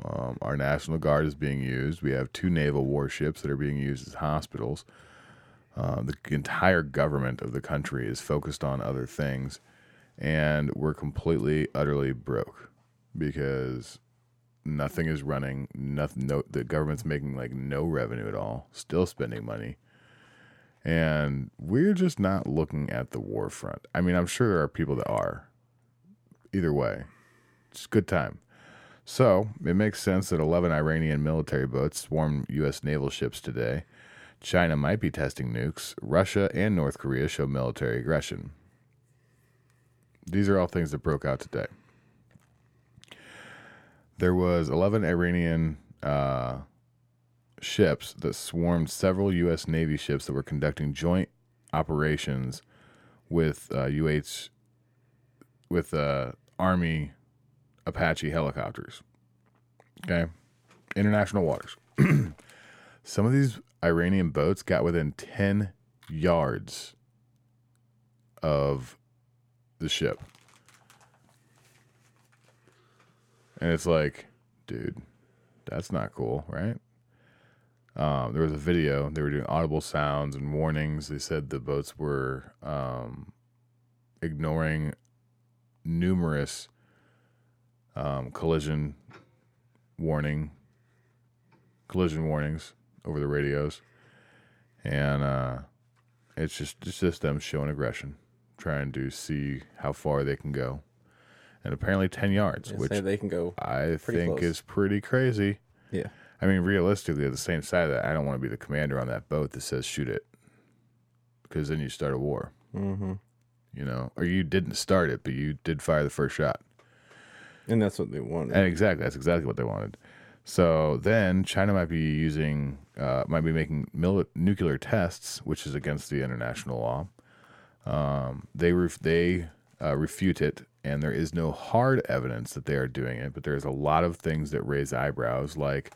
Um, our National Guard is being used. We have two naval warships that are being used as hospitals. Uh, the entire government of the country is focused on other things, and we're completely, utterly broke because nothing is running. Nothing. No, the government's making like no revenue at all. Still spending money, and we're just not looking at the war front. I mean, I'm sure there are people that are. Either way, it's a good time. So it makes sense that 11 Iranian military boats swarm U.S. naval ships today. China might be testing nukes. Russia and North Korea show military aggression. These are all things that broke out today. There was 11 Iranian uh, ships that swarmed several U.S. Navy ships that were conducting joint operations with uh, UH with uh, Army Apache helicopters. Okay, international waters. Some of these Iranian boats got within 10 yards of the ship. And it's like, dude, that's not cool, right? Um, there was a video. They were doing audible sounds and warnings. They said the boats were um, ignoring numerous um, collision warning, collision warnings over the radios, and uh, it's just it's just them showing aggression, trying to see how far they can go, and apparently ten yards, They which say they can go I pretty think close. is pretty crazy. Yeah. I mean, realistically, at the same side of that, I don't want to be the commander on that boat that says shoot it, because then you start a war. Mm-hmm. You know, or you didn't start it, but you did fire the first shot. And that's what they wanted. And exactly, that's exactly what they wanted. So then China might be using, uh, might be making mil- nuclear tests, which is against the international law. Um, they ref- they uh, refute it, and there is no hard evidence that they are doing it. But there's a lot of things that raise eyebrows, like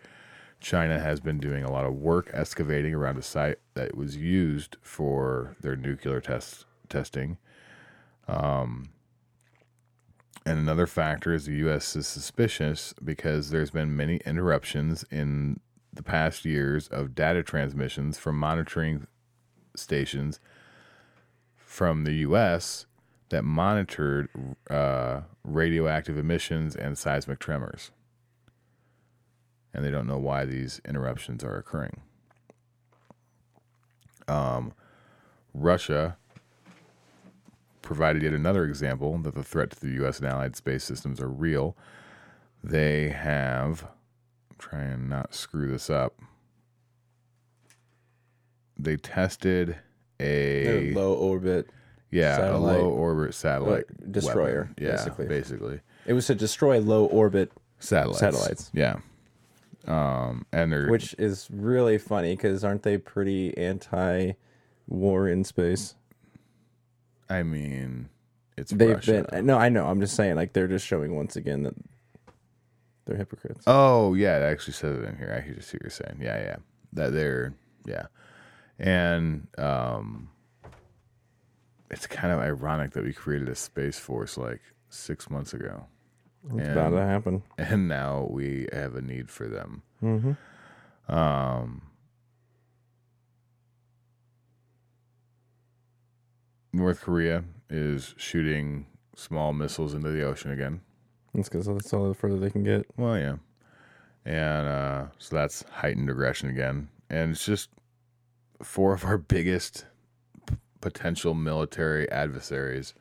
China has been doing a lot of work excavating around a site that was used for their nuclear test testing. Um, and another factor is the U.S. is suspicious because there's been many interruptions in the past years of data transmissions from monitoring stations from the U.S. that monitored uh, radioactive emissions and seismic tremors. And they don't know why these interruptions are occurring. Um, Russia provided yet another example that the threat to the U.S. and allied space systems are real. They have, try and not screw this up. They tested a low orbit. Yeah, satellite- a low orbit satellite destroyer. Yeah, basically. basically It was to destroy low orbit satellites. Satellites. Yeah. Um, and they're which is really funny because aren't they pretty anti-war in space? I mean, it's They've Russia. been no, I know. I'm just saying, like they're just showing once again that they're hypocrites. Oh yeah, it actually says it in here. I see what you're saying. Yeah, yeah. That they're yeah. And um it's kind of ironic that we created a space force like six months ago. It's about to happen. And now we have a need for them. Mhm. Um North Korea is shooting small missiles into the ocean again. That's because that's all the further they can get. Well, yeah. And uh, so that's heightened aggression again. And it's just four of our biggest potential military adversaries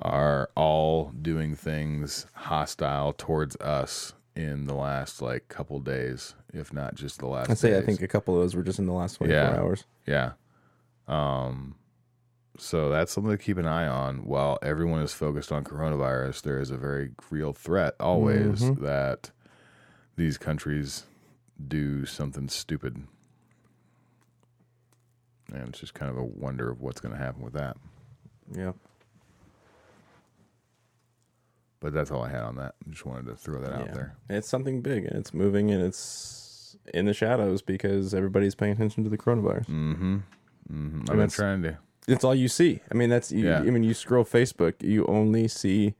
are all doing things hostile towards us in the last like couple days, if not just the last. I'd say I think a couple of those were just in the last 24 yeah. hours. Yeah. Um, so that's something to keep an eye on. While everyone is focused on coronavirus, there is a very real threat always Mhm. that these countries do something stupid. And it's just kind of a wonder of what's going to happen with that. Yeah. But that's all I had on that. I just wanted to throw that out there. It's something big and it's moving and it's in the shadows because everybody's paying attention to the coronavirus. Mm-hmm. mm-hmm. I've been trying to. It's all you see. I mean, that's you, Yeah. I mean, you scroll Facebook, you only see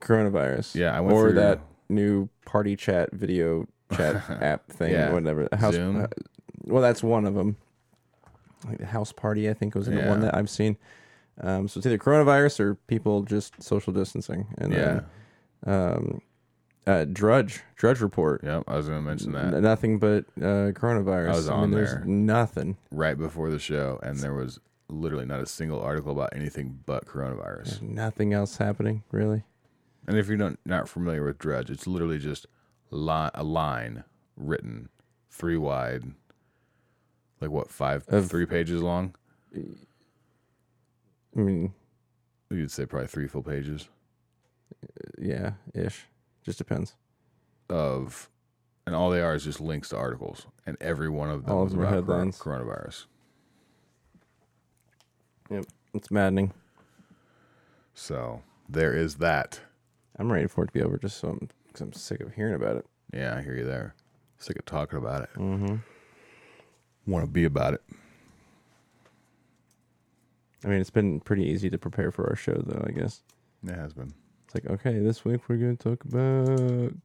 coronavirus. Yeah, I went or through- that new party chat video chat app thing, Yeah. whatever. House, Zoom? uh, well, that's one of them. Like the house party, I think was the one that I've seen. Um, so it's either coronavirus or people just social distancing. And then, um, uh, Drudge, Drudge Report. Yep, I was going to mention that. N- nothing but uh, coronavirus. I was mean, on there's there Nothing. right before the show, and there was literally not a single article about anything but coronavirus. Nothing else happening, really. And if you're not not familiar with Drudge, it's literally just li- a line written three wide, like what five, three pages long. I mean, you'd say probably three full pages. Yeah, ish. Just depends. Of, and all they are is just links to articles, and every one of them All of about headlines. coronavirus. Yep, it's maddening. So there is that. I'm ready for it to be over, just so I'm, cause I'm sick of hearing about it. Yeah, I hear you there. Sick of talking about it. Mm-hmm. Want to be about it. I mean, it's been pretty easy to prepare for our show, though. I guess it has been. It's like, okay, this week we're going to talk about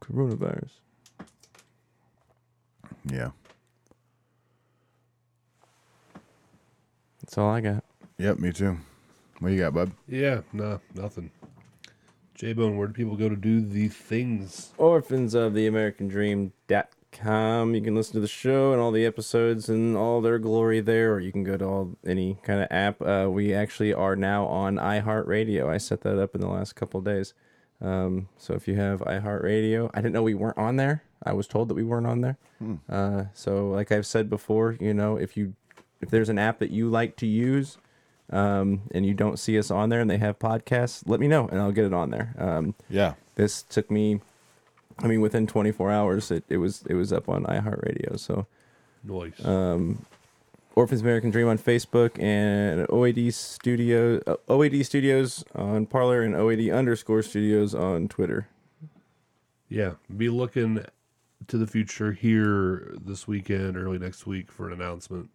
coronavirus. Yeah. That's all I got. Yep, me too. What you got, bud? Yeah, no, nothing. J Bone, where do people go to do the things? Orphans of the American Dream.com. You can listen to the show and all the episodes and all their glory there, or you can go to all any kind of app. Uh, we actually are now on iHeartRadio. I set that up in the last couple of days. Um, so if you have iHeartRadio, I didn't know we weren't on there. I was told that we weren't on there. Hmm. Uh, so like I've said before, you know, if you if there's an app that you like to use, um, and you don't see us on there and they have podcasts, let me know and I'll get it on there. Um, yeah. This took me, I mean, within 24 hours, it, it was it was up on iHeartRadio. So, Nice. um, Orphans American Dream on Facebook and OAD Studio uh, OAD Studios on Parler and OAD underscore Studios on Twitter. Yeah, be looking to the future here this weekend, early next week for an announcement.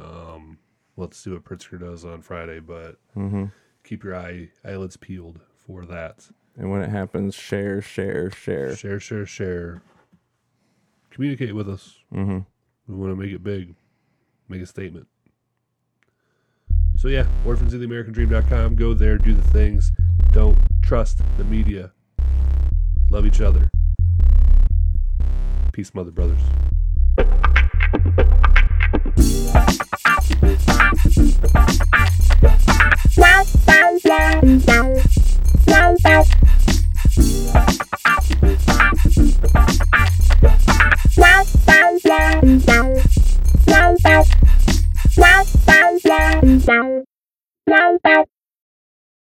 Um, let's see what Pritzker does on Friday, but Mhm. keep your eye eyelids peeled for that. And when it happens, share, share, share. Share, share, share. Communicate with us. Mm-hmm. We want to make it big, make a statement. So, yeah, orphans of the American dream.com. Go there, do the things. Don't trust the media. Love each other. Peace, mother brothers. Wow, wow.